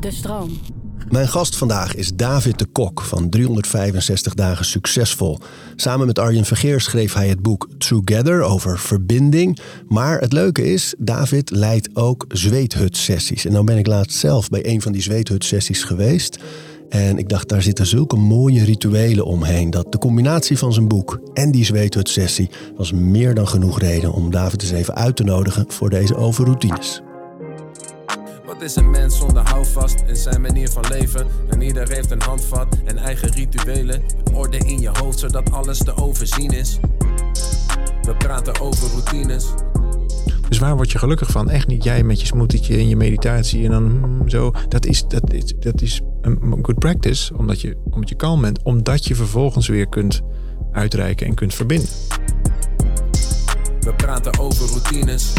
De stroom. Mijn gast vandaag is David de Kok van 365 dagen succesvol. Samen met Arjen Vergeer schreef hij het boek Together over verbinding. Maar het leuke is, David leidt ook zweethut-sessies. En nou ben ik laatst zelf bij een van die zweethut-sessies geweest. En ik dacht, daar zitten zulke mooie rituelen omheen. Dat de combinatie van zijn boek en die zweethut-sessie was meer dan genoeg reden om David eens even uit te nodigen voor deze overroutines. Wat is een mens zonder houvast in zijn manier van leven? En ieder heeft een handvat en eigen rituelen. Orde in je hoofd zodat alles te overzien is. We praten over routines. Dus waar word je gelukkig van? Echt niet jij met je smoothietje en je meditatie en dan hmm, zo. Dat is, dat, is, dat is een good practice, omdat je, omdat je kalm bent. Omdat je vervolgens weer kunt uitreiken en kunt verbinden. We praten over routines.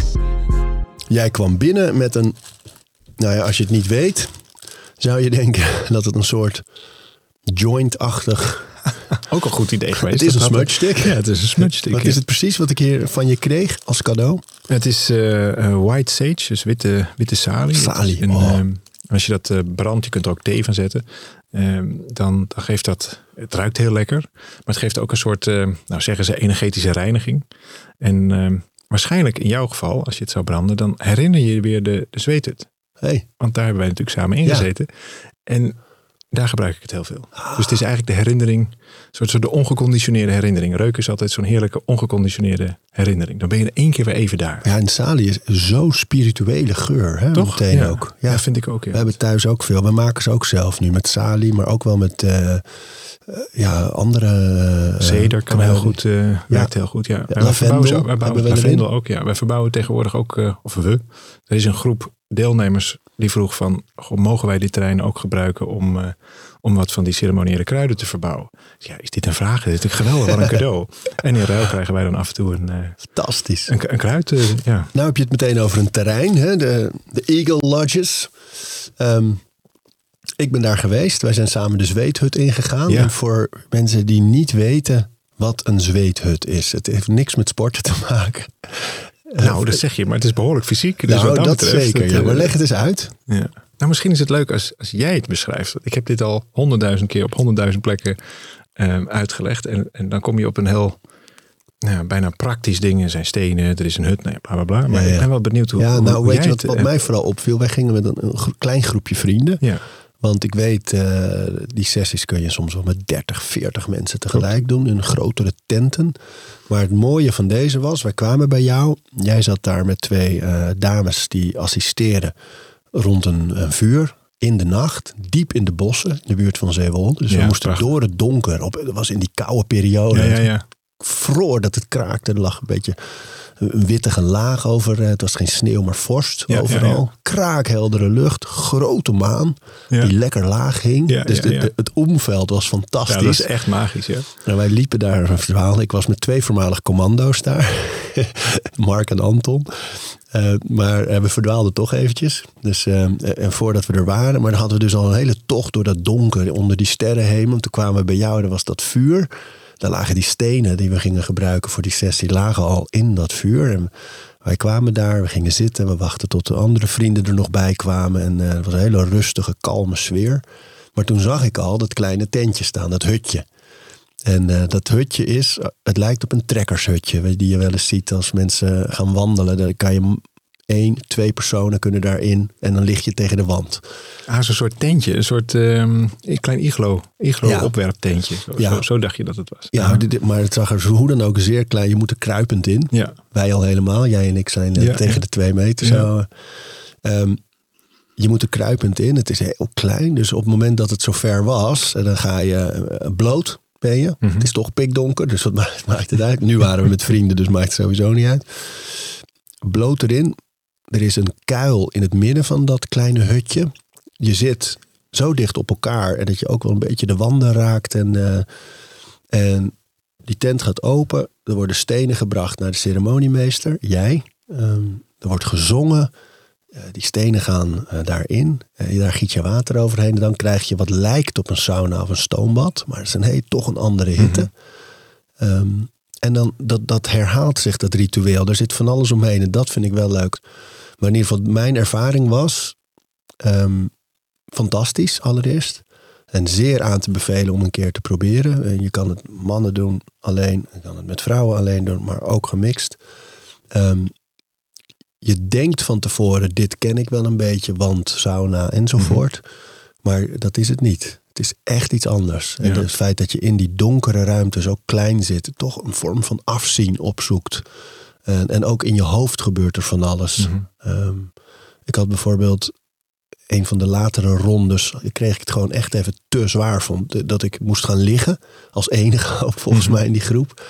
Jij kwam binnen met een, nou ja, als je het niet weet, zou je denken dat het een soort joint-achtig. Ook een goed idee geweest. Het is een Dat- smudge stick. Ja, het is een smudge stick. Wat ja. is het precies wat ik hier van je kreeg als cadeau? Het is eh, eh, white sage, dus witte, witte salie. Salie, een, oh. ehm, als je dat eh, brandt, je kunt er ook thee van zetten. ehm, dan, dan geeft dat, het ruikt heel lekker. Maar het geeft ook een soort, nou zeggen ze, energetische reiniging. En ehm, waarschijnlijk in jouw geval, als je het zou branden, dan herinner je je weer de, de zweethut. Hey, Want daar hebben wij natuurlijk samen in Ja. gezeten. En daar gebruik ik het heel veel. Dus het is eigenlijk de herinnering, een soort, soort de ongeconditioneerde herinnering. Reuken is altijd zo'n heerlijke ongeconditioneerde herinnering. Dan ben je er één keer weer even daar. ja, en salie is zo'n spirituele geur, hè? Toch? Meteen ja. ook. Ja, Ja, vind ik ook. Ja. we hebben thuis ook veel. We maken ze ook zelf nu met salie, maar ook wel met eh, eh, ja, andere. eh, Ceder kan heel goed, eh werkt heel goed. Ja. Wij lavendel verbouwen, wij we erin. lavendel ook. Ja. Wij verbouwen tegenwoordig ook, of we. Er is een groep deelnemers die vroeg van, goh, mogen wij dit terrein ook gebruiken om, eh, om wat van die ceremoniële kruiden te verbouwen? Ja, is dit een vraag? Dit is natuurlijk geweldig, wat een cadeau. En in ruil krijgen wij dan af en toe een, eh, Fantastisch. een, een kruid. eh, ja. Nou heb je het meteen over een terrein, hè? De, de Eagle Lodges. Ehm, ik ben daar geweest. Wij zijn samen de zweethut ingegaan. Ja. En voor mensen die niet weten wat een zweethut is. Het heeft niks met sporten te maken. Nou, dat zeg je, maar het is behoorlijk fysiek. Dus nou, wat dat, dat, betreft, zeker. het, Ja. eh, Maar leg het eens uit. Ja. Nou, misschien is het leuk als, als jij het beschrijft. Ik heb dit al honderdduizend keer op honderdduizend plekken ehm, uitgelegd. En, en dan kom je op een heel nou, bijna praktisch ding. Er zijn stenen, er is een hut, nou ja, bla bla bla. Maar Ja, ja. ik ben wel benieuwd hoe, Ja, nou hoe weet je wat, eh, mij vooral opviel? Wij gingen met een, een klein groepje vrienden. Ja, Want ik weet, eh, die sessies kun je soms wel met 30, 40 mensen tegelijk doen in grotere tenten. Maar het mooie van deze was, wij kwamen bij jou. Jij zat daar met twee eh, dames die assisteren rond een, een vuur. In de nacht, diep in de bossen, in de buurt van Zeewolde. Dus we moesten prachtig. door het donker. Op, het was in die koude periode. ja, ja. Vroor dat het kraakte. Er lag een beetje een wittige laag over. Het was geen sneeuw, maar vorst Ja, overal. ja. Kraakheldere lucht, grote maan die lekker laag hing. Dus de, de- het omveld was fantastisch. ja, dat is echt magisch. Ja. En wij liepen daar een verhaal. Ik was met twee voormalig commando's daar. Mark en Anton. Eh, maar eh, we verdwaalden toch eventjes. Dus, eh, en voordat we er waren. Maar dan hadden we dus al een hele tocht door dat donker. Onder die sterrenhemel. Toen kwamen we bij jou. Daar was dat vuur. Daar lagen die stenen die we gingen gebruiken voor die sessie. Lagen al in dat vuur. En wij kwamen daar. We gingen zitten. We wachten tot de andere vrienden er nog bij kwamen. En eh, het was een hele rustige, kalme sfeer. Maar toen zag ik al dat kleine tentje staan. Dat hutje. En eh, dat hutje is, het lijkt op een trekkershutje, die je wel eens ziet als mensen gaan wandelen. Dan kan je één, twee personen kunnen daarin en dan lig je tegen de wand. Ah, zo'n soort tentje. Een soort een klein iglo. Iglo Ja. opwerptentje. Zo, Ja. zo, zo dacht je dat het was. Ja, maar het zag er zo hoe dan ook zeer klein. Je moet er kruipend in. Ja. Wij al helemaal. Jij en ik zijn eh, tegen de twee meter zo. Ehm, je moet er kruipend in. Het is heel klein. Dus op het moment dat het zover was, en dan ga je eh, bloot. Ben je. Mhm. Het is toch pikdonker, dus wat maakt, maakt het uit? Nu waren we met vrienden, dus maakt het sowieso niet uit. Bloot erin. Er is een kuil in het midden van dat kleine hutje. Je zit zo dicht op elkaar en dat je ook wel een beetje de wanden raakt. En, eh, en die tent gaat open. Er worden stenen gebracht naar de ceremoniemeester, jij. Ehm, er wordt gezongen. Eh, die stenen gaan eh, daarin. Eh, daar giet je water overheen. En dan krijg je wat lijkt op een sauna of een stoombad. Maar het is een heel, toch een andere hitte. Ehm, en dan, dat, dat herhaalt zich, dat ritueel. Er zit van alles omheen. En dat vind ik wel leuk. Maar in ieder geval, mijn ervaring was... Ehm, fantastisch allereerst. En zeer aan te bevelen om een keer te proberen. Eh, Je kan het mannen doen alleen, je kan het met vrouwen alleen doen, maar ook gemixt. Ehm, je denkt van tevoren, dit ken ik wel een beetje, want sauna enzovoort. Maar dat is het niet. Het is echt iets anders. En het feit dat je in die donkere ruimte zo klein zit, toch een vorm van afzien opzoekt. En, en ook in je hoofd gebeurt er van alles. Mhm. Ehm, ik had bijvoorbeeld een van de latere rondes, kreeg ik het gewoon echt even te zwaar vond. Dat ik moest gaan liggen als enige ook volgens Mhm. mij in die groep.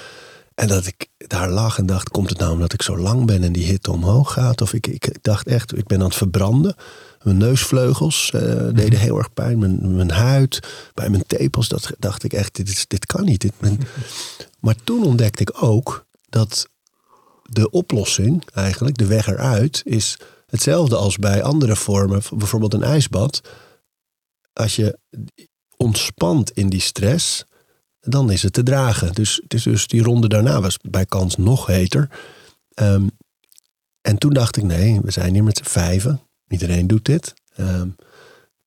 En dat ik daar lag en dacht, komt het nou omdat ik zo lang ben en die hitte omhoog gaat? Of ik, ik dacht echt, ik ben aan het verbranden. Mijn neusvleugels eh, deden heel erg pijn. Mijn, mijn huid, bij mijn tepels, dat dacht ik echt, dit, dit kan niet. Dit, Maar toen ontdekte ik ook dat de oplossing, eigenlijk, de weg eruit, is hetzelfde als bij andere vormen, bijvoorbeeld een ijsbad. Als je ontspant in die stress, dan is het te dragen. Dus, dus die ronde daarna was bij kans nog heter. Ehm, en toen dacht ik, nee, we zijn hier met z'n vijven. Iedereen doet dit. Ehm,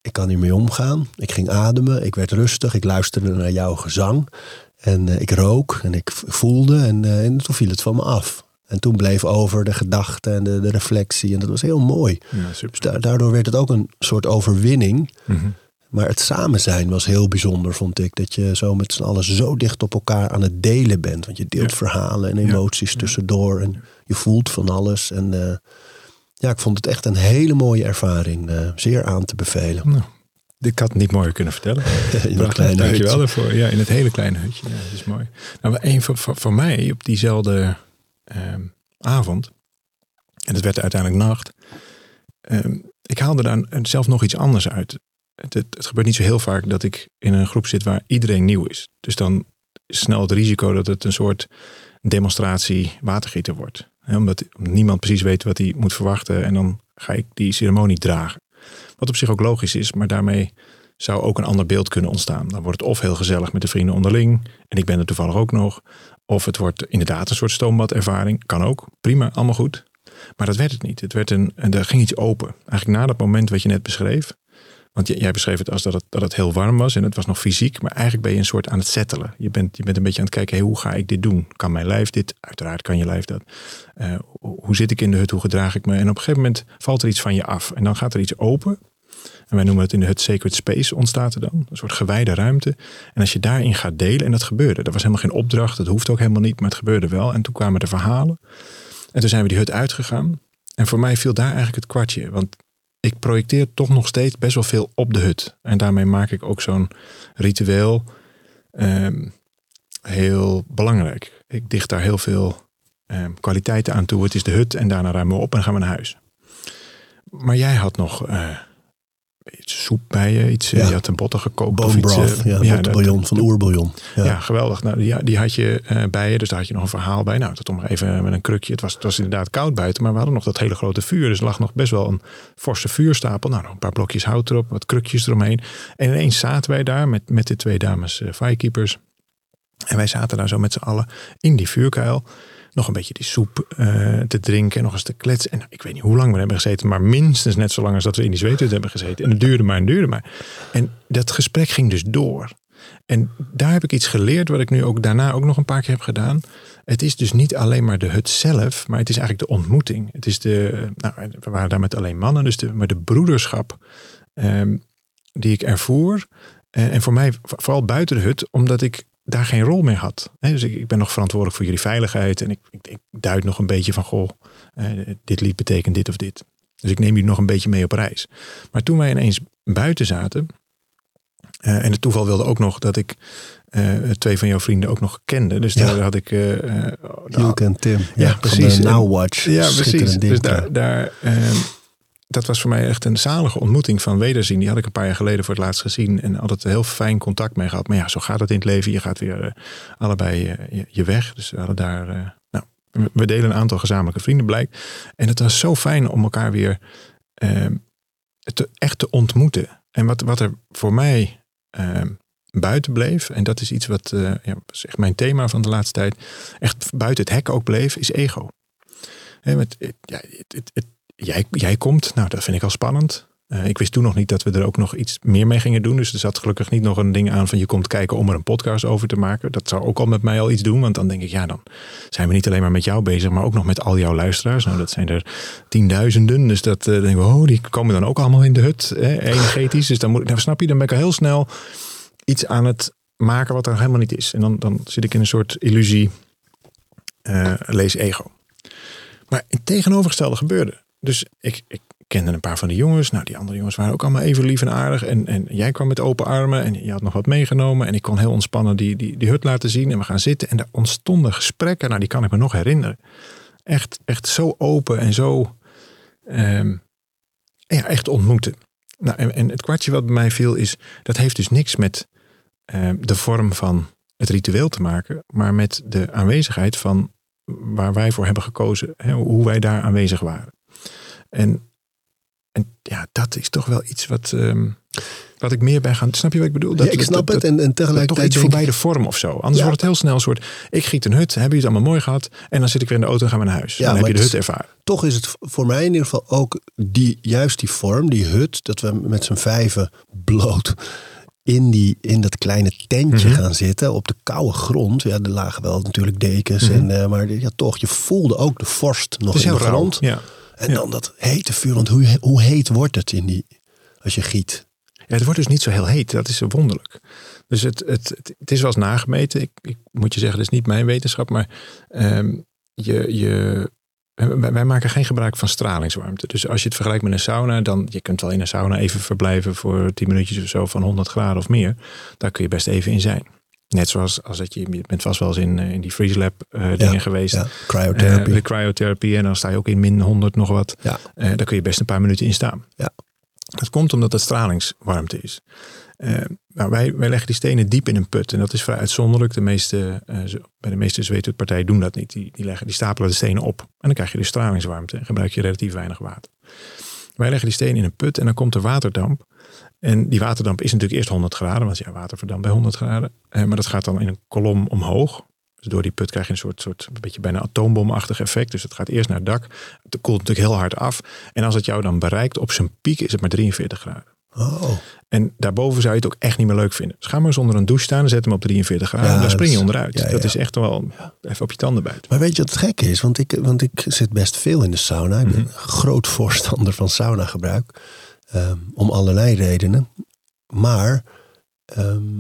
ik kan hiermee omgaan. Ik ging ademen, ik werd rustig, ik luisterde naar jouw gezang. En eh, ik rook en ik voelde en, eh, en toen viel het van me af. En toen bleef over de gedachte en de, de reflectie. En dat was heel mooi. Ja, Dus da- daardoor werd het ook een soort overwinning. Mhm. Maar het samen zijn was heel bijzonder, vond ik. Dat je zo met z'n allen zo dicht op elkaar aan het delen bent. Want je deelt Ja. verhalen en emoties tussendoor. En je voelt van alles. En eh, ja, ik vond het echt een hele mooie ervaring. eh, zeer aan te bevelen. Nou, ik had het niet mooier kunnen vertellen. In Prachtig, kleine Dankjewel daarvoor. Ja, in het hele kleine hutje. Ja, dat is mooi. Nou, maar een van, van, van mij op diezelfde avond, en het werd uiteindelijk nacht, ehm, ik haalde daar zelf nog iets anders uit. Het, het, gebeurt niet zo heel vaak dat ik in een groep zit waar iedereen nieuw is. Dus dan is snel het risico dat het een soort demonstratie watergieter wordt. Omdat niemand precies weet wat hij moet verwachten. En dan ga ik die ceremonie dragen. Wat op zich ook logisch is, maar daarmee zou ook een ander beeld kunnen ontstaan. Dan wordt het of heel gezellig met de vrienden onderling. En ik ben er toevallig ook nog. Of het wordt inderdaad een soort stoombadervaring. Kan ook. Prima, allemaal goed. Maar dat werd het niet. Het werd een, en er ging iets open. Eigenlijk na dat moment wat je net beschreef. Want jij beschreef het als dat het, dat het heel warm was en het was nog fysiek. Maar eigenlijk ben je een soort aan het settelen. Je bent, je bent een beetje aan het kijken, hoe ga ik dit doen? Kan mijn lijf dit? Uiteraard kan je lijf dat. Eh, hoe zit ik in de hut? Hoe gedraag ik me? En op een gegeven moment valt er iets van je af. En dan gaat er iets open. En wij noemen het in de hut sacred space ontstaat er dan. Een soort gewijde ruimte. En als je daarin gaat delen, en dat gebeurde. Dat was helemaal geen opdracht, dat hoeft ook helemaal niet, maar het gebeurde wel. En toen kwamen de verhalen. En toen zijn we die hut uitgegaan. En voor mij viel daar eigenlijk het kwartje. Want ik projecteer toch nog steeds best wel veel op de hut. En daarmee maak ik ook zo'n ritueel ehm, heel belangrijk. Ik dicht daar heel veel ehm, kwaliteiten aan toe. Het is de hut en daarna ruimen we op en gaan we naar huis. Maar jij had nog eh, iets soep bij je, iets, eh, Ja. je had een botten gekookt. of iets, eh, ja, bouillon, van oerbouillon. ja. Ja. geweldig. Nou, die, die had je eh, bij je, dus daar had je nog een verhaal bij. Nou, dat om even met een krukje. Het was, het was inderdaad koud buiten, maar we hadden nog dat hele grote vuur. Dus er lag nog best wel een forse vuurstapel. Nou, een paar blokjes hout erop, wat krukjes eromheen. En ineens zaten wij daar met, met de twee dames eh, firekeepers. En wij zaten daar zo met z'n allen in die vuurkuil. Nog een beetje die soep eh, te drinken, nog eens te kletsen. En ik weet niet hoe lang we hebben gezeten, maar minstens net zo lang als dat we in die zweethut hebben gezeten. En het duurde maar en duurde maar. En dat gesprek ging dus door. En daar heb ik iets geleerd, wat ik nu ook daarna ook nog een paar keer heb gedaan. Het is dus niet alleen maar de hut zelf, maar het is eigenlijk de ontmoeting. Het is de, nou, we waren daar met alleen mannen, dus de, maar de broederschap ehm, die ik ervoer. Eh, en voor mij vooral buiten de hut, omdat ik daar geen rol meer had. Dus ik, ik ben nog verantwoordelijk voor jullie veiligheid. En ik, ik, ik duid nog een beetje van, goh, eh, dit lied betekent dit of dit. Dus ik neem jullie nog een beetje mee op reis. Maar toen wij ineens buiten zaten. eh, en het toeval wilde ook nog dat ik eh, twee van jouw vrienden ook nog kende. Dus Ja. daar had ik... Hielke en Tim. Ja, precies. Now Watch. ja, precies. ding, Dus daar, daar, dat was voor mij echt een zalige ontmoeting van wederzien. Die had ik een paar jaar geleden voor het laatst gezien. En altijd heel fijn contact mee gehad. Maar ja, zo gaat het in het leven. Je gaat weer eh, allebei eh, je, weg. Dus we hadden daar... eh, nou, we- delen een aantal gezamenlijke vrienden blijkt. En het was zo fijn om elkaar weer ehm, echt te ontmoeten. En wat, wat er voor mij ehm, buiten bleef... en dat is iets wat ja, echt mijn thema van de laatste tijd... echt buiten het hek ook bleef, is ego. Hè, met, ja, het, het, het- jij, jij komt, nou dat vind ik al spannend. Eh, ik wist toen nog niet dat we er ook nog iets meer mee gingen doen. Dus er zat gelukkig niet nog een ding aan van je komt kijken om er een podcast over te maken. Dat zou ook al met mij al iets doen. Want dan denk ik, ja, dan zijn we niet alleen maar met jou bezig, maar ook nog met al jouw luisteraars. Nou, dat zijn er tienduizenden. Dus dat uh, denken we, oh, die komen dan ook allemaal in de hut, energetisch. Dus dan moet ik, nou, snap je, dan ben ik al heel snel iets aan het maken wat er helemaal niet is. En dan, dan zit ik in een soort illusie, uh, lees ego. Maar het tegenovergestelde gebeurde. Dus ik, ik kende een paar van de jongens. Nou, die andere jongens waren ook allemaal even lief en aardig. En, en jij kwam met open armen en je had nog wat meegenomen. En ik kon heel ontspannen die, die, die hut laten zien. En we gaan zitten. En er ontstonden gesprekken. Nou, die kan ik me nog herinneren. Echt, echt zo open en zo um, ja, echt ontmoeten. Nou, en, het kwartje wat bij mij viel is, dat heeft dus niks met uh, de vorm van het ritueel te maken, maar met de aanwezigheid van waar wij voor hebben gekozen, hè, hoe wij daar aanwezig waren. En, en ja, dat is toch wel iets wat, um, wat ik meer bij gaan. Snap je wat ik bedoel? Dat, ja, ik snap dat, het. En, en tegelijkertijd. Toch iets voorbij de vorm of zo. Anders ja. wordt het heel snel een soort. Ik giet een hut, hebben jullie het allemaal mooi gehad? En dan zit ik weer in de auto en gaan we naar huis. Ja, dan heb je de hut ervaren. Toch is het voor mij in ieder geval ook die, juist die vorm, die hut, dat we met z'n vijven bloot in, die, in dat kleine tentje mm -hmm. gaan zitten op de koude grond. Ja, er lagen wel natuurlijk dekens. Mm -hmm. en, uh, maar ja, toch, je voelde ook de vorst nog in de grond. Ja. En dan dat hete vuur. Want hoe, hoe heet wordt het in die, als je giet? Ja, het wordt dus niet zo heel heet. Dat is wonderlijk. Dus het, het, het, het is wel eens nagemeten. Ik, ik, moet je zeggen, dat is niet mijn wetenschap. Maar um, je, je, wij maken geen gebruik van stralingswarmte. Dus als je het vergelijkt met een sauna, dan je kunt wel in een sauna even verblijven voor 10 minuutjes of zo van 100 graden of meer. Daar kun je best even in zijn. Net zoals als dat je, je bent vast wel eens in, in die freeze lab uh, dingen ja, geweest. Ja, cryotherapie. Uh, de cryotherapie. En dan sta je ook in min 100 nog wat. Ja. Uh, daar kun je best een paar minuten in staan. Ja. Dat komt omdat het stralingswarmte is. nou, wij, wij leggen die stenen diep in een put. En dat is vrij uitzonderlijk. De meeste, bij de meeste zweethutpartijen doen dat niet. Die, die, leggen, die stapelen de stenen op. En dan krijg je dus stralingswarmte. En gebruik je relatief weinig water. Wij leggen die stenen in een put en dan komt er waterdamp. En die waterdamp is natuurlijk eerst 100 graden, want ja, water verdampt bij 100 graden. Eh, maar dat gaat dan in een kolom omhoog. Dus door die put krijg je een soort, soort een beetje bijna atoombomachtig effect. Dus het gaat eerst naar het dak. Het koelt natuurlijk heel hard af. En als het jou dan bereikt op zijn piek is het maar 43 graden. Oh. En daarboven zou je het ook echt niet meer leuk vinden. Dus ga maar zonder een douche staan, zet hem op 43 graden. Ja, en dan spring je onderuit. ja, ja. Dat is echt wel even op je tanden buiten. Maar weet je wat het gekke is? Want ik, want ik zit best veel in de sauna. Ik ben Mhm. een groot voorstander van sauna gebruik. Ehm, om allerlei redenen. Maar ehm,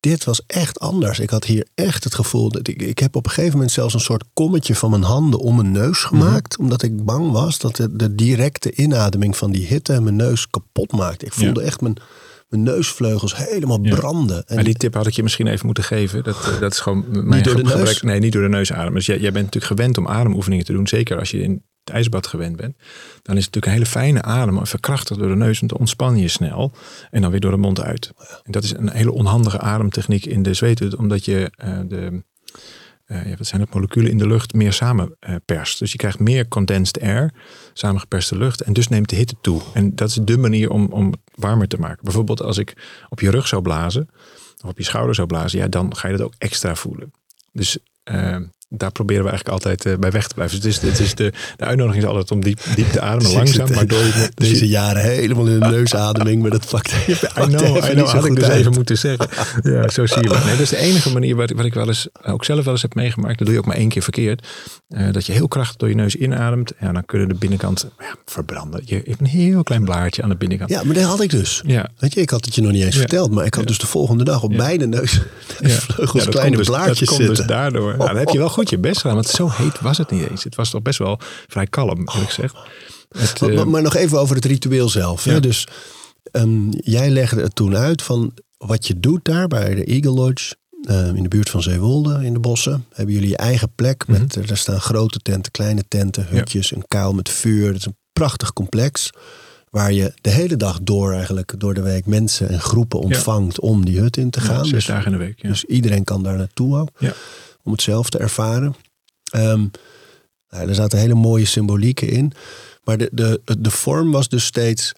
dit was echt anders. Ik had hier echt het gevoel dat ik, ik heb op een gegeven moment zelfs een soort kommetje van mijn handen om mijn neus Mhm. gemaakt. Omdat ik bang was dat de, de directe inademing van die hitte mijn neus kapot maakte. Ik voelde echt mijn, mijn neusvleugels helemaal Ja. branden. En Maar die tip had ik je misschien even moeten geven. Dat, eh, dat is gewoon mijn door de neus? Nee, niet door de neus ademen. Dus jij, jij bent natuurlijk gewend om ademoefeningen te doen. Zeker als je in ijsbad gewend bent. Dan is het natuurlijk een hele fijne adem. Verkrachtigd door de neus. Want dan ontspan je snel. En dan weer door de mond uit. En dat is een hele onhandige ademtechniek in de zweethut. Omdat je eh, de... eh, wat zijn het moleculen in de lucht meer samen eh. Dus je krijgt meer condensed air, samengeperste lucht. En dus neemt de hitte toe. En dat is de manier om, om warmer te maken. Bijvoorbeeld als ik op je rug zou blazen, of op je schouder zou blazen, ja, dan ga je dat ook extra voelen. Dus daar proberen we eigenlijk altijd eh, bij weg te blijven. Dus het is, het is de, de uitnodiging is altijd om diep, diep te ademen, Dus langzaam, maar door je dus Deze je- jaren helemaal in de neusademing. Maar dat pakt, I know, I know, had ik dus uit. even moeten zeggen. Ja, zo zie je het. Nee, dat is de enige manier wat, wat ik wel eens, ook zelf wel eens heb meegemaakt. Dat doe je ook maar één keer verkeerd. Eh, dat je heel krachtig door je neus inademt. Ja, dan kunnen de binnenkant ja, verbranden. Je hebt een heel klein blaartje aan de binnenkant. Ja, maar dat had ik dus. Ja. Weet je, ik had het je nog niet eens Ja. verteld. Maar ik had dus de volgende dag op beide neus, neusvleugels dat kleine komt dus, blaartjes dat komt zitten. dus daardoor. Nou, dan heb je wel goed je best gedaan. Want zo heet was het niet eens. Het was toch best wel vrij kalm, eerlijk gezegd. Het, Maar, eh, maar- maar nog even over het ritueel zelf. Hè? Ja. Dus ehm, jij legde het toen uit van wat je doet daar bij de Eagle Lodge. ehm, in de buurt van Zeewolde, in de bossen. Hebben jullie je eigen plek. Met, Mhm. Er staan grote tenten, kleine tenten, hutjes, een kuil met vuur. Het is een prachtig complex. Waar je de hele dag door eigenlijk door de week mensen en groepen ontvangt om die hut in te ja, gaan. zes Dus- dagen in de week. Ja. Dus iedereen kan daar naartoe ook. Ja. Om het zelf te ervaren. Nou, er zaten hele mooie symbolieken in. Maar de, de, de vorm was dus steeds...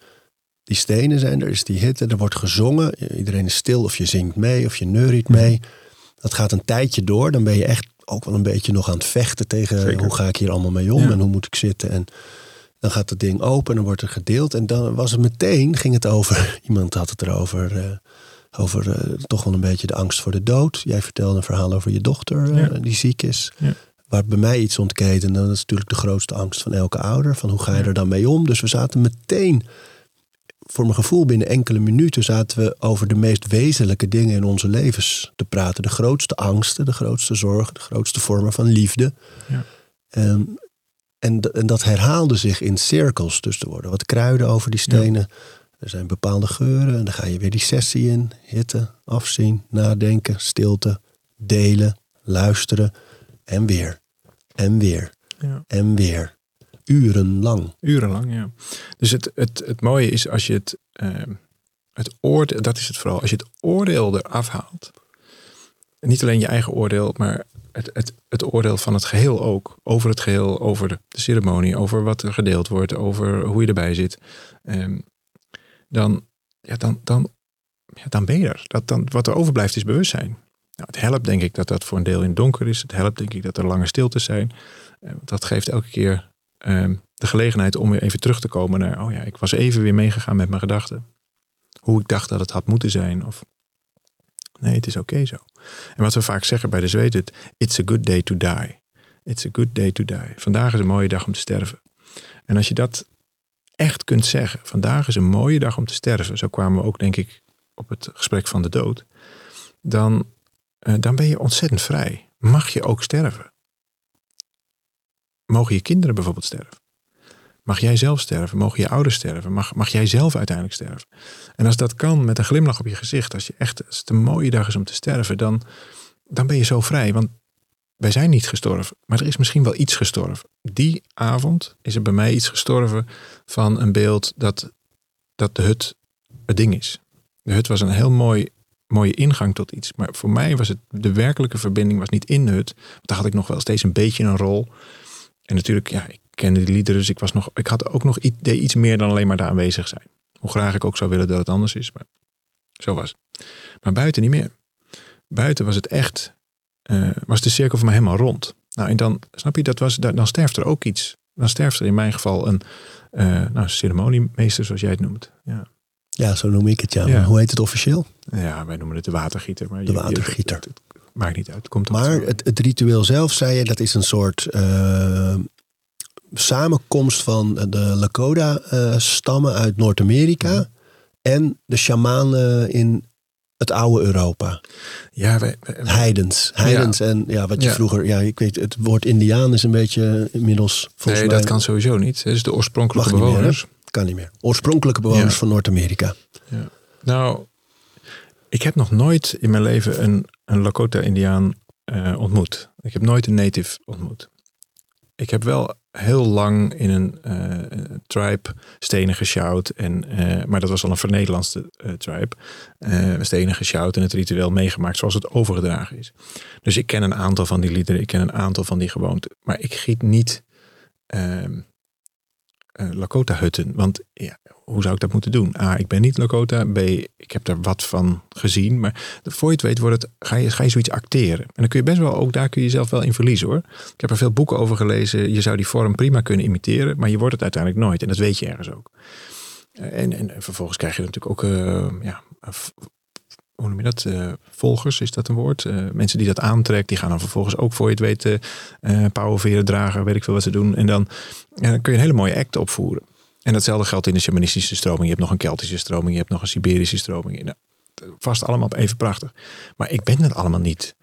Die stenen zijn er, is die hitte, er wordt gezongen. Iedereen is stil of je zingt mee of je neuriet Mhm. mee. Dat gaat een tijdje door. Dan ben je echt ook wel een beetje nog aan het vechten tegen... Zeker. hoe ga ik hier allemaal mee om Ja. en hoe moet ik zitten. En Dan gaat het ding open en dan wordt er gedeeld. En dan was het meteen, ging het over, iemand had het erover, uh, over uh, toch wel een beetje de angst voor de dood. Jij vertelde een verhaal over je dochter uh, die ziek is. Ja. Waar bij mij iets ontketen, dat is natuurlijk de grootste angst van elke ouder. Van hoe ga je er dan mee om? Dus we zaten meteen, voor mijn gevoel binnen enkele minuten, zaten we over de meest wezenlijke dingen in onze levens te praten. De grootste angsten, de grootste zorgen, de grootste vormen van liefde. Ja. Um, en, en, dat herhaalde zich in cirkels. Dus er worden wat kruiden over die stenen. Ja. Er zijn bepaalde geuren. En dan ga je weer die sessie in. Hitte, afzien, nadenken, stilte, delen, luisteren. En weer. En weer. Ja. En weer. Urenlang. Urenlang, ja. Dus het, het, het mooie is als je het, uh, het oordeel, dat is het vooral, als je het oordeel eraf haalt. Niet alleen je eigen oordeel, maar het, het, het oordeel van het geheel ook. Over het geheel, over de, de ceremonie, over wat er gedeeld wordt, over hoe je erbij zit. Um, dan, ja, dan, dan, ja, dan ben je er. Dat, dan, wat er overblijft is bewustzijn. Nou, het helpt denk ik dat dat voor een deel in het donker is. Het helpt denk ik dat er lange stiltes zijn. Uh, dat geeft elke keer uh, de gelegenheid om weer even terug te komen naar... oh ja, ik was even weer meegegaan met mijn gedachten. Hoe ik dacht dat het had moeten zijn. Of nee, het is oké zo. En wat we vaak zeggen bij de zweet, het, it's a good day to die. It's a good day to die. Vandaag is een mooie dag om te sterven. En als je dat echt kunt zeggen, vandaag is een mooie dag om te sterven. Zo kwamen we ook denk ik op het gesprek van de dood. Dan, uh, dan ben je ontzettend vrij. Mag je ook sterven? Mogen je kinderen bijvoorbeeld sterven? Mag jij zelf sterven? Mogen je ouders sterven? Mag, mag jij zelf uiteindelijk sterven? En als dat kan met een glimlach op je gezicht, als je echt als het een mooie dag is om te sterven, dan, dan ben je zo vrij. Want wij zijn niet gestorven, maar er is misschien wel iets gestorven. Die avond is er bij mij iets gestorven van een beeld dat, dat de hut het ding is. De hut was een heel mooi, mooie ingang tot iets. Maar voor mij was het de werkelijke verbinding was niet in de hut. Want daar had ik nog wel steeds een beetje een rol. En natuurlijk, ja, ik kende die liederen, dus ik, was nog, ik had ook nog iets, iets meer dan alleen maar daar aanwezig zijn. Hoe graag ik ook zou willen dat het anders is, maar zo was het. Maar buiten niet meer. Buiten was het echt, uh, was de cirkel voor mij helemaal rond. Nou, en dan, snap je, dat was, dan sterft er ook iets. Dan sterft er in mijn geval een uh, nou, ceremoniemeester, zoals jij het noemt. Ja. Ja, zo noem ik het, ja. ja. Hoe heet het officieel? Ja, wij noemen het de watergieter. Maar de watergieter. Je, het, het, maakt niet uit. Komt maar het, het, ritueel zelf, zei je, dat is een soort uh, samenkomst van de Lakota-stammen uit Noord-Amerika ja. en de shamanen in het oude Europa. Ja, wij, wij, heidens. Heidens ja. en ja, wat je Ja. vroeger, ja, ik weet, het woord Indiaan is een beetje inmiddels volgens nee, mij. dat kan sowieso niet. Het is de oorspronkelijke meer, bewoners. Kan niet meer. Oorspronkelijke bewoners Ja. van Noord-Amerika. Ja. Nou, ik heb nog nooit in mijn leven een, een Lakota-Indiaan eh, ontmoet. Ik heb nooit een native ontmoet. Ik heb wel heel lang in een eh, tribe stenen gesjouwd. En, eh, maar dat was al een vernederlandste eh, tribe. Stenen gesjouwd en het ritueel meegemaakt zoals het overgedragen is. Dus ik ken een aantal van die liederen. Ik ken een aantal van die gewoonten. Maar ik giet niet ehm, eh, Lakota-hutten. Want ja, hoe zou ik dat moeten doen? A, ik ben niet Lakota. B, ik heb daar wat van gezien. Maar voor je het weet wordt het, ga, je, ga je zoiets acteren. En dan kun je best wel, ook daar kun je jezelf wel in verliezen hoor. Ik heb er veel boeken over gelezen. Je zou die vorm prima kunnen imiteren. Maar je wordt het uiteindelijk nooit. En dat weet je ergens ook. Eh, En, en vervolgens krijg je natuurlijk ook, eh, ja, hoe noem je dat? Eh, volgers, is dat een woord? Eh, mensen die dat aantrekt, die gaan dan vervolgens ook voor je het weten eh pauwenveren dragen, weet ik veel wat ze doen. En dan kun je een hele mooie act opvoeren. En datzelfde geldt in de shamanistische stroming. Je hebt nog een Keltische stroming, je hebt nog een Siberische stroming. Nou, vast allemaal even prachtig. Maar ik ben het allemaal niet.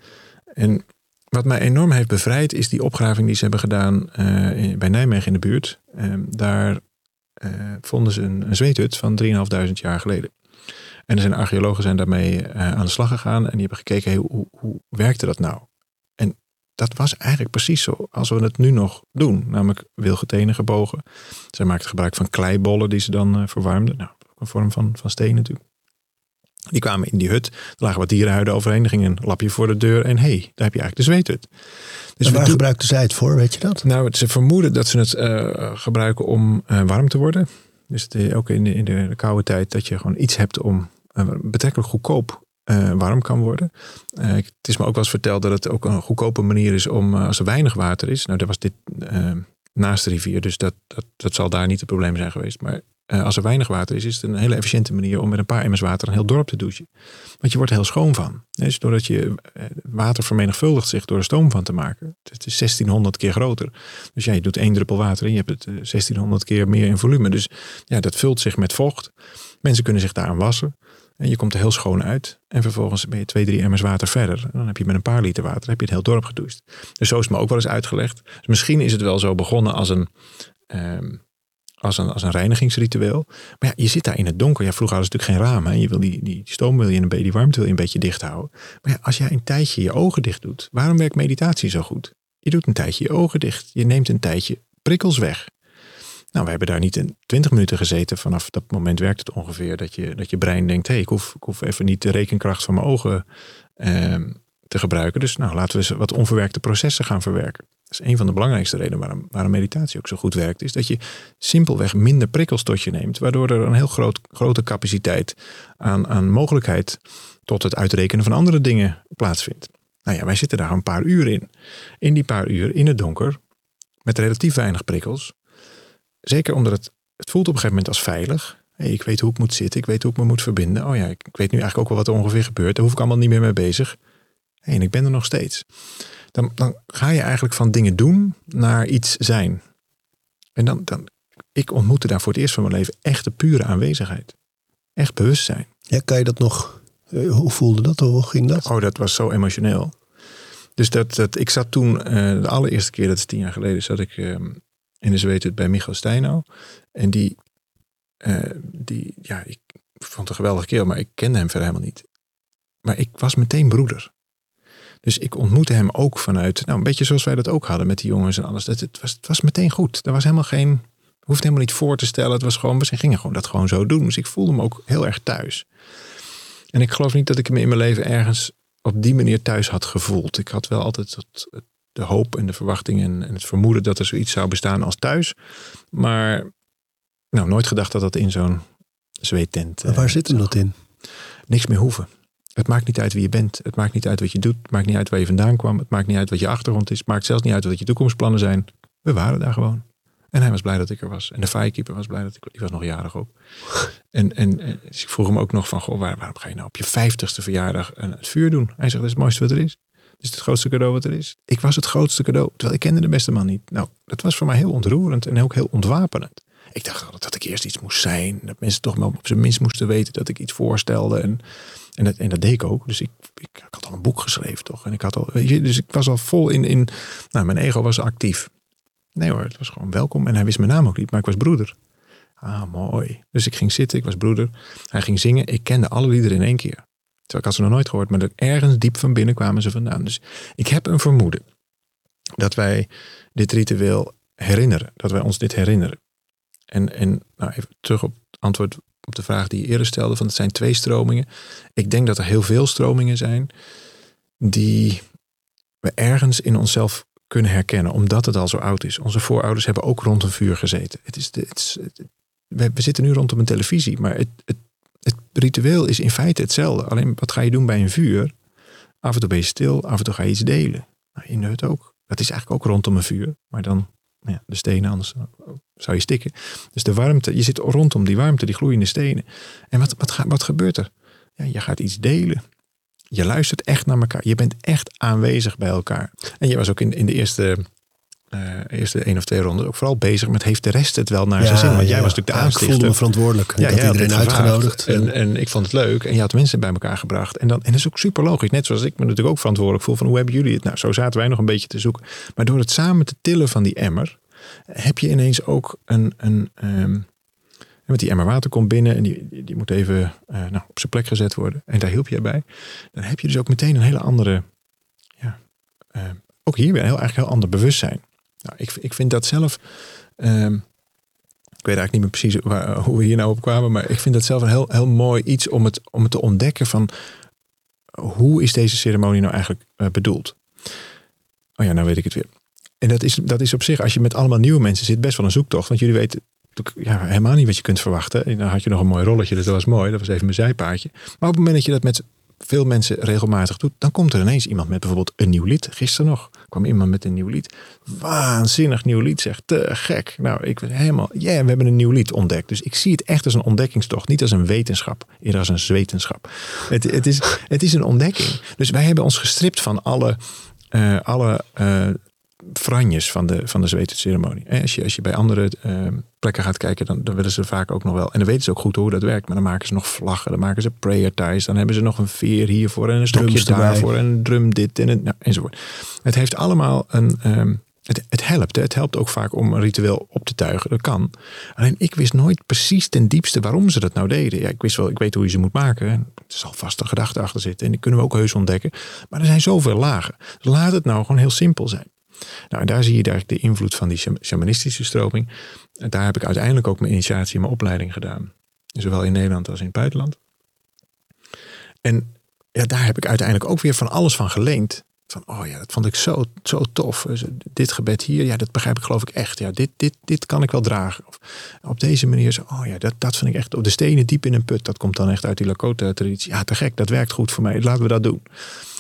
En wat mij enorm heeft bevrijd is die opgraving die ze hebben gedaan eh, bij Nijmegen in de buurt. Ehm, daar eh, vonden ze een, zweethut van 3.500 jaar geleden. En er zijn archeologen zijn daarmee eh, aan de slag gegaan en die hebben gekeken, hoe, hoe werkte dat nou? Dat was eigenlijk precies zo als we het nu nog doen. Namelijk wilgetenen gebogen. Zij maakten gebruik van kleibollen die ze dan eh, verwarmden. Nou, ook een vorm van, van steen natuurlijk. Die kwamen in die hut. Er lagen wat dierenhuiden overheen. Er ging een lapje voor de deur. En hé, hey, daar heb je eigenlijk de zweethut. Dus en waar doen- gebruikten zij het voor, weet je dat? nou, ze vermoeden dat ze het eh, gebruiken om eh, warm te worden. Dus het, ook in de, in de koude tijd dat je gewoon iets hebt om betrekkelijk goedkoop eh, warm kan worden. Eh, het is me ook wel eens verteld dat het ook een goedkope manier is om, eh, als er weinig water is. Nou, daar was dit, naast de rivier. Dus dat, dat, dat zal daar niet het probleem zijn geweest. Maar als er weinig water is, is het een hele efficiënte manier om met een paar emmers water een heel dorp te douchen. Want je wordt heel schoon van. Dus doordat je water vermenigvuldigt zich door er stoom van te maken. Het is 1600 keer groter. Dus ja, je doet één druppel water en je hebt het 1600 keer meer in volume. Dus ja, dat vult zich met vocht. Mensen kunnen zich daaraan wassen. En je komt er heel schoon uit. En vervolgens ben je twee, drie emmers water verder. En dan heb je met een paar liter water heb je het heel dorp gedoucht. Dus zo is het me ook wel eens uitgelegd. Dus misschien is het wel zo begonnen als een, ehm, als een, als een reinigingsritueel. Maar ja, je zit daar in het donker. Ja, vroeger hadden ze natuurlijk geen ramen. En je wil die, die stoom wil je een beetje, die warmte wil je een beetje dicht houden. Maar ja, als jij een tijdje je ogen dicht doet. Waarom werkt meditatie zo goed? Je doet een tijdje je ogen dicht. Je neemt een tijdje prikkels weg. Nou, we hebben daar niet in 20 minuten gezeten. Vanaf dat moment werkt het ongeveer dat je, dat je brein denkt: hé, hey, ik, hoef, ik hoef even niet de rekenkracht van mijn ogen eh, te gebruiken. Dus nou, laten we eens wat onverwerkte processen gaan verwerken. Dat is een van de belangrijkste redenen waarom, waarom meditatie ook zo goed werkt. Is dat je simpelweg minder prikkels tot je neemt. Waardoor er een heel groot, grote capaciteit aan, aan mogelijkheid tot het uitrekenen van andere dingen plaatsvindt. Nou ja, wij zitten daar een paar uur in. In die paar uur in het donker, met relatief weinig prikkels, Zeker omdat het, het voelt op een gegeven moment als veilig. Hey, ik weet hoe ik moet zitten, ik weet hoe ik me moet verbinden. Oh ja, ik, ik weet nu eigenlijk ook wel wat er ongeveer gebeurt. Daar hoef ik allemaal niet meer mee bezig. Hey, en ik ben er nog steeds. Dan, dan ga je eigenlijk van dingen doen naar iets zijn. En dan, dan, ik ontmoette daar voor het eerst van mijn leven echte pure aanwezigheid. Echt bewustzijn. Ja, kan je dat nog? Eh, hoe voelde dat? Hoe ging dat? Oh, dat was zo emotioneel. Dus dat, dat, ik zat toen, uh, de allereerste keer, dat is tien jaar geleden, zat ik uh, in de zweet bij Michael Steino. En die, uh, die, ja, ik vond het een geweldige kerel, maar ik kende hem verder helemaal niet. Maar ik was meteen broeder. Dus ik ontmoette hem ook vanuit, nou een beetje zoals wij dat ook hadden met die jongens en alles. Dat, het, was, het was meteen goed. Er was helemaal geen, hoeft helemaal niet voor te stellen. Het was gewoon, we gingen gewoon dat gewoon zo doen. Dus ik voelde me ook heel erg thuis. En ik geloof niet dat ik me in mijn leven ergens op die manier thuis had gevoeld. Ik had wel altijd het, de hoop en de verwachting en, en, het vermoeden dat er zoiets zou bestaan als thuis. Maar nou, nooit gedacht dat dat in zo'n zweettent. waar uh, zit hem dat in? Niks meer hoeven. Het maakt niet uit wie je bent. Het maakt niet uit wat je doet. Het maakt niet uit waar je vandaan kwam. Het maakt niet uit wat je achtergrond is. Het maakt zelfs niet uit wat je toekomstplannen zijn. We waren daar gewoon. En hij was blij dat ik er was. En de firekeeper was blij dat ik Die was nog jarig ook. En, en, dus ik vroeg hem ook nog van, goh, waarom ga je nou op je vijftigste verjaardag het vuur doen? Hij zegt, dat is het mooiste wat er is is het grootste cadeau wat er is. Ik was het grootste cadeau, terwijl ik kende de beste man niet. Nou, dat was voor mij heel ontroerend en ook heel ontwapenend. Ik dacht dat ik eerst iets moest zijn. Dat mensen toch wel op zijn minst moesten weten dat ik iets voorstelde. En, en, dat, en dat deed ik ook. Dus ik, ik, ik had al een boek geschreven, toch? En ik had al, weet je, dus ik was al vol in, in. Nou, mijn ego was actief. Nee hoor, het was gewoon welkom. En hij wist mijn naam ook niet, maar ik was broeder. Ah, mooi. Dus ik ging zitten, ik was broeder. Hij ging zingen. Ik kende alle liederen in één keer. Terwijl ik had ze nog nooit gehoord, maar ergens diep van binnen kwamen ze vandaan. Dus ik heb een vermoeden dat wij dit ritueel herinneren. Dat wij ons dit herinneren. En, en nou even terug op het antwoord op de vraag die je eerder stelde: van het zijn twee stromingen. Ik denk dat er heel veel stromingen zijn die we ergens in onszelf kunnen herkennen, omdat het al zo oud is. Onze voorouders hebben ook rond een vuur gezeten. Het is het we, zitten nu rondom een televisie, maar het het ritueel is in feite hetzelfde. Alleen wat ga je doen bij een vuur? Af en toe ben je stil, af en toe ga je iets delen. Nou, in de ook. Dat is eigenlijk ook rondom een vuur. Maar dan nou ja, de stenen, anders zou je stikken. Dus de warmte, je zit rondom die warmte, die gloeiende stenen. En wat, wat, wat gebeurt er? Ja, je gaat iets delen. Je luistert echt naar elkaar. Je bent echt aanwezig bij elkaar. En je was ook in, in de eerste uh, eerste één of twee ronden ook vooral bezig met heeft de rest het wel naar zijn zin. Want jij was natuurlijk de ja, aanstichter. Ik voelde me verantwoordelijk. Ja, had iedereen uitgenodigd. En, en ik vond het leuk. En je had mensen bij elkaar gebracht. En, dan, en dat is ook super logisch. Net zoals ik me natuurlijk ook verantwoordelijk voel van hoe hebben jullie het? Nou, zo zaten wij nog een beetje te zoeken. Maar door het samen te tillen van die emmer, heb je ineens ook een... een um, met die emmer water komt binnen en die, die, moet even uh, nou, op zijn plek gezet worden. En daar hielp je bij. Dan heb je dus ook meteen een hele andere, ja, uh, ook hier weer een heel, eigenlijk heel ander bewustzijn. Nou, ik, ik vind dat zelf. Ehm, ik weet eigenlijk niet meer precies waar, hoe we hier nou op kwamen. Maar ik vind dat zelf een heel, heel mooi iets om het, om het te ontdekken van hoe is deze ceremonie nou eigenlijk uh, bedoeld. Oh ja, nou weet ik het weer. En dat is, dat is op zich, als je met allemaal nieuwe mensen zit, best wel een zoektocht. Want jullie weten ja, helemaal niet wat je kunt verwachten. En dan had je nog een mooi rolletje, dus dat was mooi. Dat was even mijn zijpaadje. Maar op het moment dat je dat met veel mensen regelmatig doet, dan komt er ineens iemand met bijvoorbeeld een nieuw lid. Gisteren nog kwam iemand met een nieuw lied. Waanzinnig nieuw lied, zeg. Te gek. Nou, ik was helemaal, ja, we hebben een nieuw lied ontdekt. Dus ik zie het echt als een ontdekkingstocht. Niet als een wetenschap, eerder als een zwetenschap. Het, het, is, het is een ontdekking. Dus wij hebben ons gestript van alle, uh, alle uh, franjes van de, van de zwetenceremonie. Als je, als je bij andere uh, plekken gaat kijken, dan, dan willen ze vaak ook nog wel. En dan weten ze ook goed hoe dat werkt. Maar dan maken ze nog vlaggen, dan maken ze prayer ties. Dan hebben ze nog een veer hiervoor en een stokje daarvoor en een drum dit en het, nou, enzovoort. Het heeft allemaal een... Um, het, het, helpt. Het helpt ook vaak om een ritueel op te tuigen. Dat kan. Alleen ik wist nooit precies ten diepste waarom ze dat nou deden. Ja, ik wist wel, ik weet hoe je ze moet maken. Er zal vast een gedachte achter zitten. En die kunnen we ook heus ontdekken. Maar er zijn zoveel lagen. Dus laat het nou gewoon heel simpel zijn. Nou, en daar zie je eigenlijk de invloed van die shamanistische stroming. En daar heb ik uiteindelijk ook mijn initiatie en mijn opleiding gedaan. Zowel in Nederland als in het buitenland. En ja, daar heb ik uiteindelijk ook weer van alles van geleend. Van, oh ja, dat vond ik zo, zo tof. Dit gebed hier, ja, dat begrijp ik geloof ik echt. Ja, dit, dit, dit kan ik wel dragen. Of op deze manier, zo, oh ja, dat, dat vind ik echt. Op de stenen diep in een put, dat komt dan echt uit die Lakota-traditie. Ja, te gek, dat werkt goed voor mij. Laten we dat doen.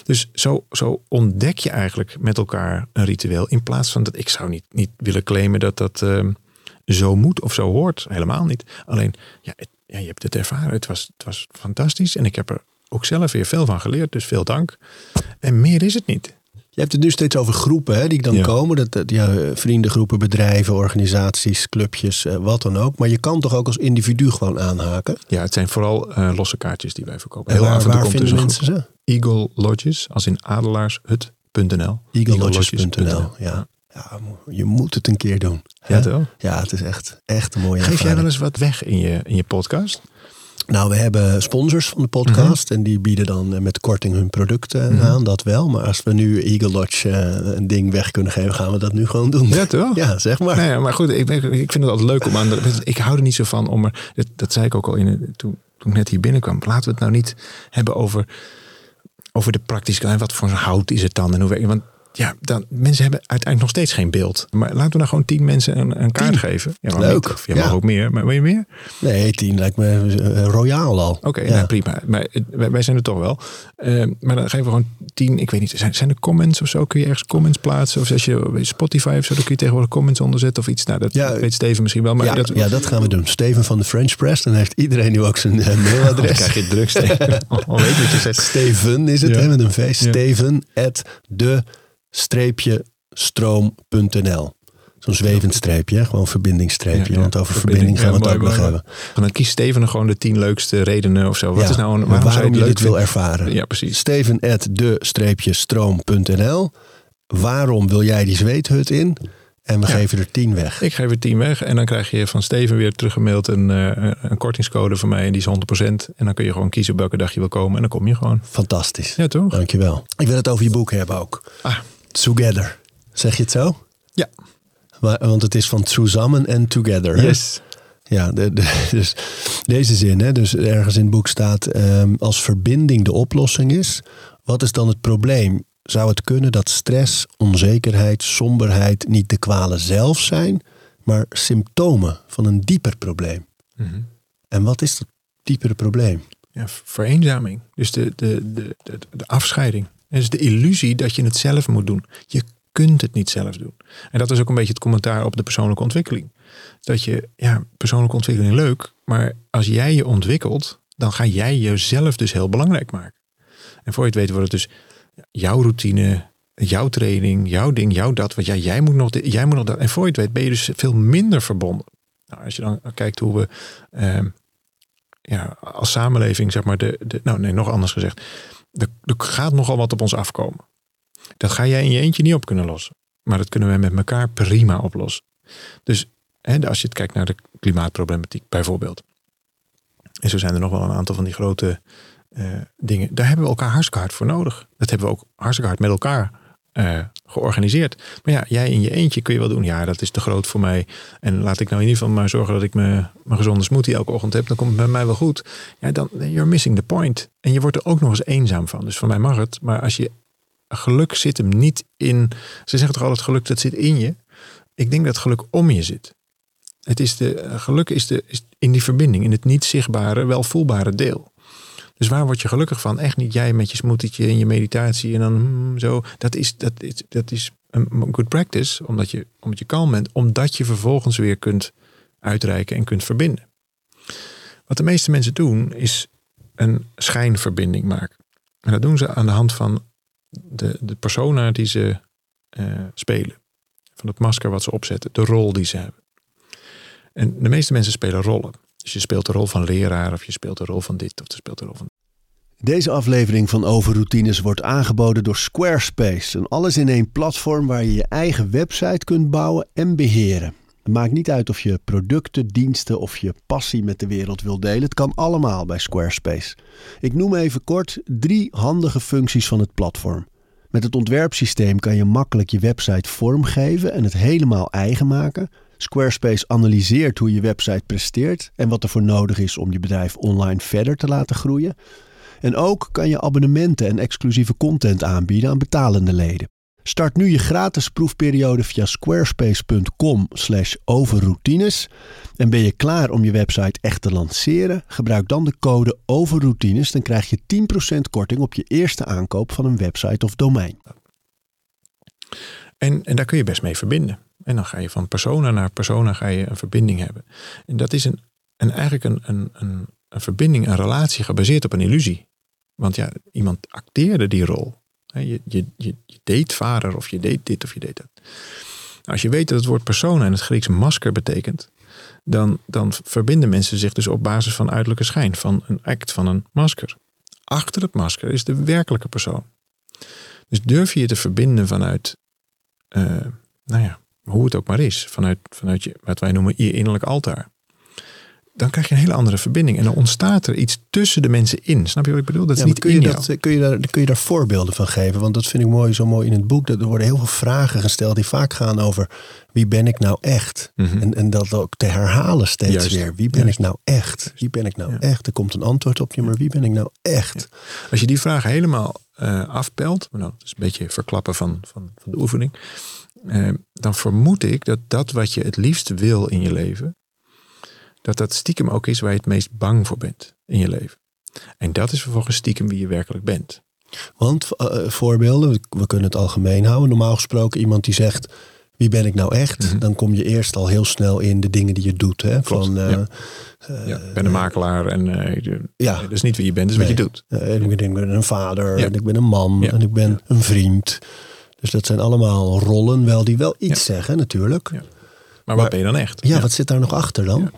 Dus zo, zo ontdek je eigenlijk met elkaar een ritueel. In plaats van dat ik zou niet, niet willen claimen dat dat uh, zo moet of zo hoort. Helemaal niet. Alleen, ja, ja, je hebt het ervaren. Het was, het was fantastisch. En ik heb er ook zelf weer veel van geleerd. Dus veel dank. En meer is het niet. Je hebt het nu steeds over groepen hè, die dan komen. Dat, dat, ja, vriendengroepen, bedrijven, organisaties, clubjes, eh, wat dan ook. Maar je kan toch ook als individu gewoon aanhaken? Ja, het zijn vooral uh, losse kaartjes die wij verkopen. Heel waar, waar vinden dus mensen ze? Eagle Lodges, als in adelaarshut.nl. Eaglelodges.nl, ja. ja. Je moet het een keer doen. Ja, toch? Ja, het is echt, echt een mooie Geef ervaring. jij wel eens wat weg in je, in je podcast? Nou, we hebben sponsors van de podcast. En die bieden dan eh, met korting hun producten Mhm. aan, dat wel. Maar als we nu Eagle Lodge eh, een ding weg kunnen geven, gaan we dat nu gewoon doen. Ja, toch? Ja, zeg maar. Nee, maar goed, ik, ik vind het altijd leuk om aan de. Ik hou er niet zo van om er. Dat, dat zei ik ook al in, toen, toen ik net hier binnenkwam. Laten we het nou niet hebben over, over de praktische kant. Wat voor hout is het dan en hoe werkt? Want ja, dan, mensen hebben uiteindelijk nog steeds geen beeld. Maar laten we nou gewoon tien mensen een, een kaart Tien. geven. Ja, Leuk. niet. Of, je Ja. mag ook meer. Maar wil je meer? Nee, tien lijkt me eh, royaal al. Oké, Ja. nou, prima. Maar het- wij, wij zijn er toch wel. Eh, maar dan geven we gewoon tien. Ik weet niet, zijn, zijn er comments of zo? Kun je ergens comments plaatsen? Of als je Spotify of zo, dan kun je tegenwoordig comments onderzetten of iets. Nou, dat Ja, weet Steven misschien wel. Maar ja, dat, ja, dat gaan we doen. Steven van de French Press. Dan heeft iedereen nu ook zijn eh, Dan mailadres. krijg je druk, Steven. Al weet je. Steven is het, hè, met een V. Steven at de stroom.nl. Zo'n zwevend streepje, gewoon verbindingsstreepje. Ja. Want over Verbinding. verbinding gaan we het ook mooi, nog hebben. En dan kiest Steven er gewoon de tien leukste redenen of zo. Wat Ja, is nou een, en waarom, zou waarom je dit wil ervaren. Ja, precies. Steven at de streepje stroom.nl. Waarom wil jij die zweethut in? En we Ja. geven er tien weg. Ik geef er tien weg en dan krijg je van Steven weer teruggemaild een, eh, een kortingscode van mij. En die is 100%. En dan kun je gewoon kiezen op welke dag je wil komen. En dan kom je gewoon. Fantastisch. Ja, toch? Dankjewel. Ik wil het over je boek hebben ook. Ah, Together. Zeg je het zo? ja. Want het is van Zusammen en Together. hè? Yes. Ja, de, de- dus deze zin, hè, dus ergens in het boek staat: ehm, als verbinding de oplossing is, wat is dan het probleem? Zou het kunnen dat stress, onzekerheid, somberheid niet de kwalen zelf zijn, maar symptomen van een dieper probleem? Mhm. En wat is dat diepere probleem? Ja, vereenzaming. Dus de, de, de, de, de afscheiding. Het is de illusie dat je het zelf moet doen. Je kunt het niet zelf doen. En dat is ook een beetje het commentaar op de persoonlijke ontwikkeling. Dat je, ja, persoonlijke ontwikkeling leuk, maar als jij je ontwikkelt, dan ga jij jezelf dus heel belangrijk maken. En voor je het weet wordt het dus jouw routine, jouw training, jouw ding, jouw dat. Want ja, jij moet nog, jij moet nog dat. En voor je het weet ben je dus veel minder verbonden. Nou, als je dan kijkt hoe we ehm, ja, als samenleving, zeg maar, de, nou nee, nog anders gezegd, er, gaat nogal wat op ons afkomen. Dat ga jij in je eentje niet op kunnen lossen. Maar dat kunnen wij met elkaar prima oplossen. Dus hè, als je het kijkt naar de klimaatproblematiek bijvoorbeeld. En zo zijn er nog wel een aantal van die grote eh, dingen. Daar hebben we elkaar hartstikke hard voor nodig. Dat hebben we ook hartstikke hard met elkaar eh, georganiseerd. Maar ja, jij in je eentje kun je wel doen. Ja, dat is te groot voor mij. En laat ik nou in ieder geval maar zorgen dat ik me, mijn gezonde smoothie elke ochtend heb. Dan komt het bij mij wel goed. Ja, dan you're missing the point. En je wordt er ook nog eens eenzaam van. Dus voor mij mag het. Maar als je geluk zit hem niet in. Ze zeggen toch altijd geluk dat zit in je. Ik denk dat geluk om je zit. Het is de, eh, geluk is, de, is in die verbinding, in het niet zichtbare, wel voelbare deel. Dus waar word je gelukkig van? Echt niet jij met je smoetietje en je meditatie en dan hmm, zo. Dat is, dat is, dat is een good practice, omdat je, omdat je kalm bent, omdat je vervolgens weer kunt uitreiken en kunt verbinden. Wat de meeste mensen doen, is een schijnverbinding maken. En dat doen ze aan de hand van de, de persona die ze uh, spelen. Van het masker wat ze opzetten, de rol die ze hebben. En de meeste mensen spelen rollen. Dus je speelt de rol van leraar, of je speelt de rol van dit, of je speelt de rol van. Deze aflevering van Overroutines wordt aangeboden door Squarespace. Een alles in één platform waar je je eigen website kunt bouwen en beheren. Het maakt niet uit of je producten, diensten of je passie met de wereld wil delen. Het kan allemaal bij Squarespace. Ik noem even kort drie handige functies van het platform. Met het ontwerpsysteem kan je makkelijk je website vormgeven en het helemaal eigen maken. Squarespace analyseert hoe je website presteert en wat er voor nodig is om je bedrijf online verder te laten groeien. En ook kan je abonnementen en exclusieve content aanbieden aan betalende leden. Start nu je gratis proefperiode via squarespace.com/overroutines. En ben je klaar om je website echt te lanceren? Gebruik dan de code overroutines, dan krijg je 10% korting op je eerste aankoop van een website of domein. En, en daar kun je best mee verbinden. En dan ga je van persona naar persona ga je een verbinding hebben. En dat is een, en eigenlijk een, een, een, verbinding, een relatie gebaseerd op een illusie. Want ja, iemand acteerde die rol. Je, je, je, je deed vader of je deed dit of je deed dat. Als je weet dat het woord persona in het Grieks masker betekent, dan, dan verbinden mensen zich dus op basis van uiterlijke schijn, van een act, van een masker. Achter het masker is de werkelijke persoon. Dus durf je je te verbinden vanuit, uh, nou ja, hoe het ook maar is, vanuit, vanuit je, wat wij noemen je innerlijk altaar dan krijg je een hele andere verbinding. En dan ontstaat er iets tussen de mensen in. Snap je wat ik bedoel? Dat is niet kun, je dat, kun, je daar, kun je daar voorbeelden van geven? Want dat vind ik mooi, zo mooi in het boek. Dat er worden heel veel vragen gesteld die vaak gaan over wie ben ik nou echt? Mhm. en, en dat ook te herhalen steeds weer. Wie ben ik nou echt? Wie ben ik nou echt? Er komt een antwoord op je, maar wie ben ik nou echt? Als je die vraag helemaal uh, afpelt, nou, dat is een beetje verklappen van, van, van de oefening. Uh, dan vermoed ik dat dat wat je het liefst wil in je leven, dat dat stiekem ook is waar je het meest bang voor bent in je leven. En dat is vervolgens stiekem wie je werkelijk bent. Want uh, voorbeelden, we kunnen het algemeen houden. Normaal gesproken iemand die zegt, wie ben ik nou echt? Mhm. Dan kom je eerst al heel snel in de dingen die je doet. Hè? Van, uh, ja. ja. ik ben een makelaar en ja. dat is niet wie je bent, dat is wat je doet. ik ben een vader, en ik ben een man en ik ben een vriend. Dus dat zijn allemaal rollen wel die wel iets zeggen natuurlijk. Maar, maar wat ben je dan echt? Ja, wat zit daar nog achter dan?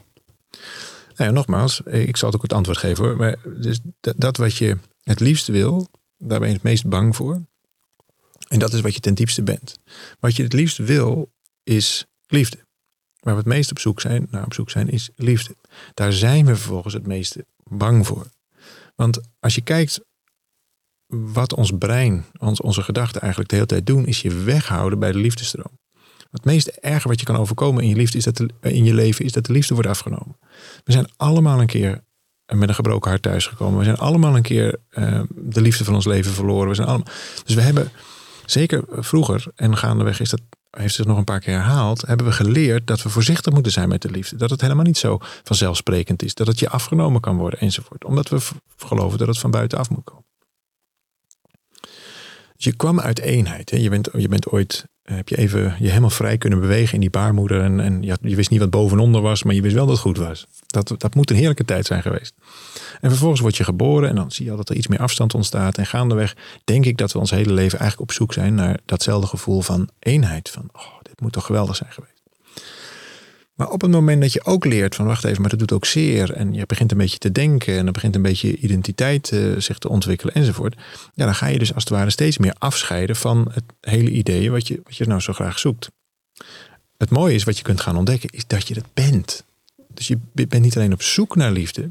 Nou nogmaals, ik zal het ook het antwoord geven hoor. Maar dus dat wat je het liefst wil, daar ben je het meest bang voor. En dat is wat je ten diepste bent. Wat je het liefst wil, is liefde. Waar we het meest op zoek zijn, naar op zoek zijn, is liefde. Daar zijn we vervolgens het meeste bang voor. Want als je kijkt wat ons brein, ons, onze gedachten eigenlijk de hele tijd doen, is je weghouden bij de liefdestroom. Het meest erge wat je kan overkomen in je, liefde is dat in je leven is dat de liefde wordt afgenomen. We zijn allemaal een keer met een gebroken hart thuisgekomen. We zijn allemaal een keer uh, de liefde van ons leven verloren. We zijn allemaal, dus we hebben, zeker vroeger en gaandeweg is dat, heeft zich nog een paar keer herhaald, hebben we geleerd dat we voorzichtig moeten zijn met de liefde. Dat het helemaal niet zo vanzelfsprekend is. Dat het je afgenomen kan worden enzovoort. Omdat we geloven dat het van buitenaf moet komen. Je kwam uit eenheid. Hè? Je, bent, je bent ooit heb je even je helemaal vrij kunnen bewegen in die baarmoeder. En, en ja, je wist niet wat bovenonder was, maar je wist wel dat het goed was. Dat, dat moet een heerlijke tijd zijn geweest. En vervolgens word je geboren en dan zie je al dat er iets meer afstand ontstaat. En gaandeweg denk ik dat we ons hele leven eigenlijk op zoek zijn naar datzelfde gevoel van eenheid. Van, oh, dit moet toch geweldig zijn geweest. Maar op het moment dat je ook leert van wacht even, maar dat doet ook zeer. En je begint een beetje te denken en dan begint een beetje identiteit uh, zich te ontwikkelen enzovoort. Ja, dan ga je dus als het ware steeds meer afscheiden van het hele idee wat je, wat je nou zo graag zoekt. Het mooie is wat je kunt gaan ontdekken, is dat je het bent. Dus je bent niet alleen op zoek naar liefde.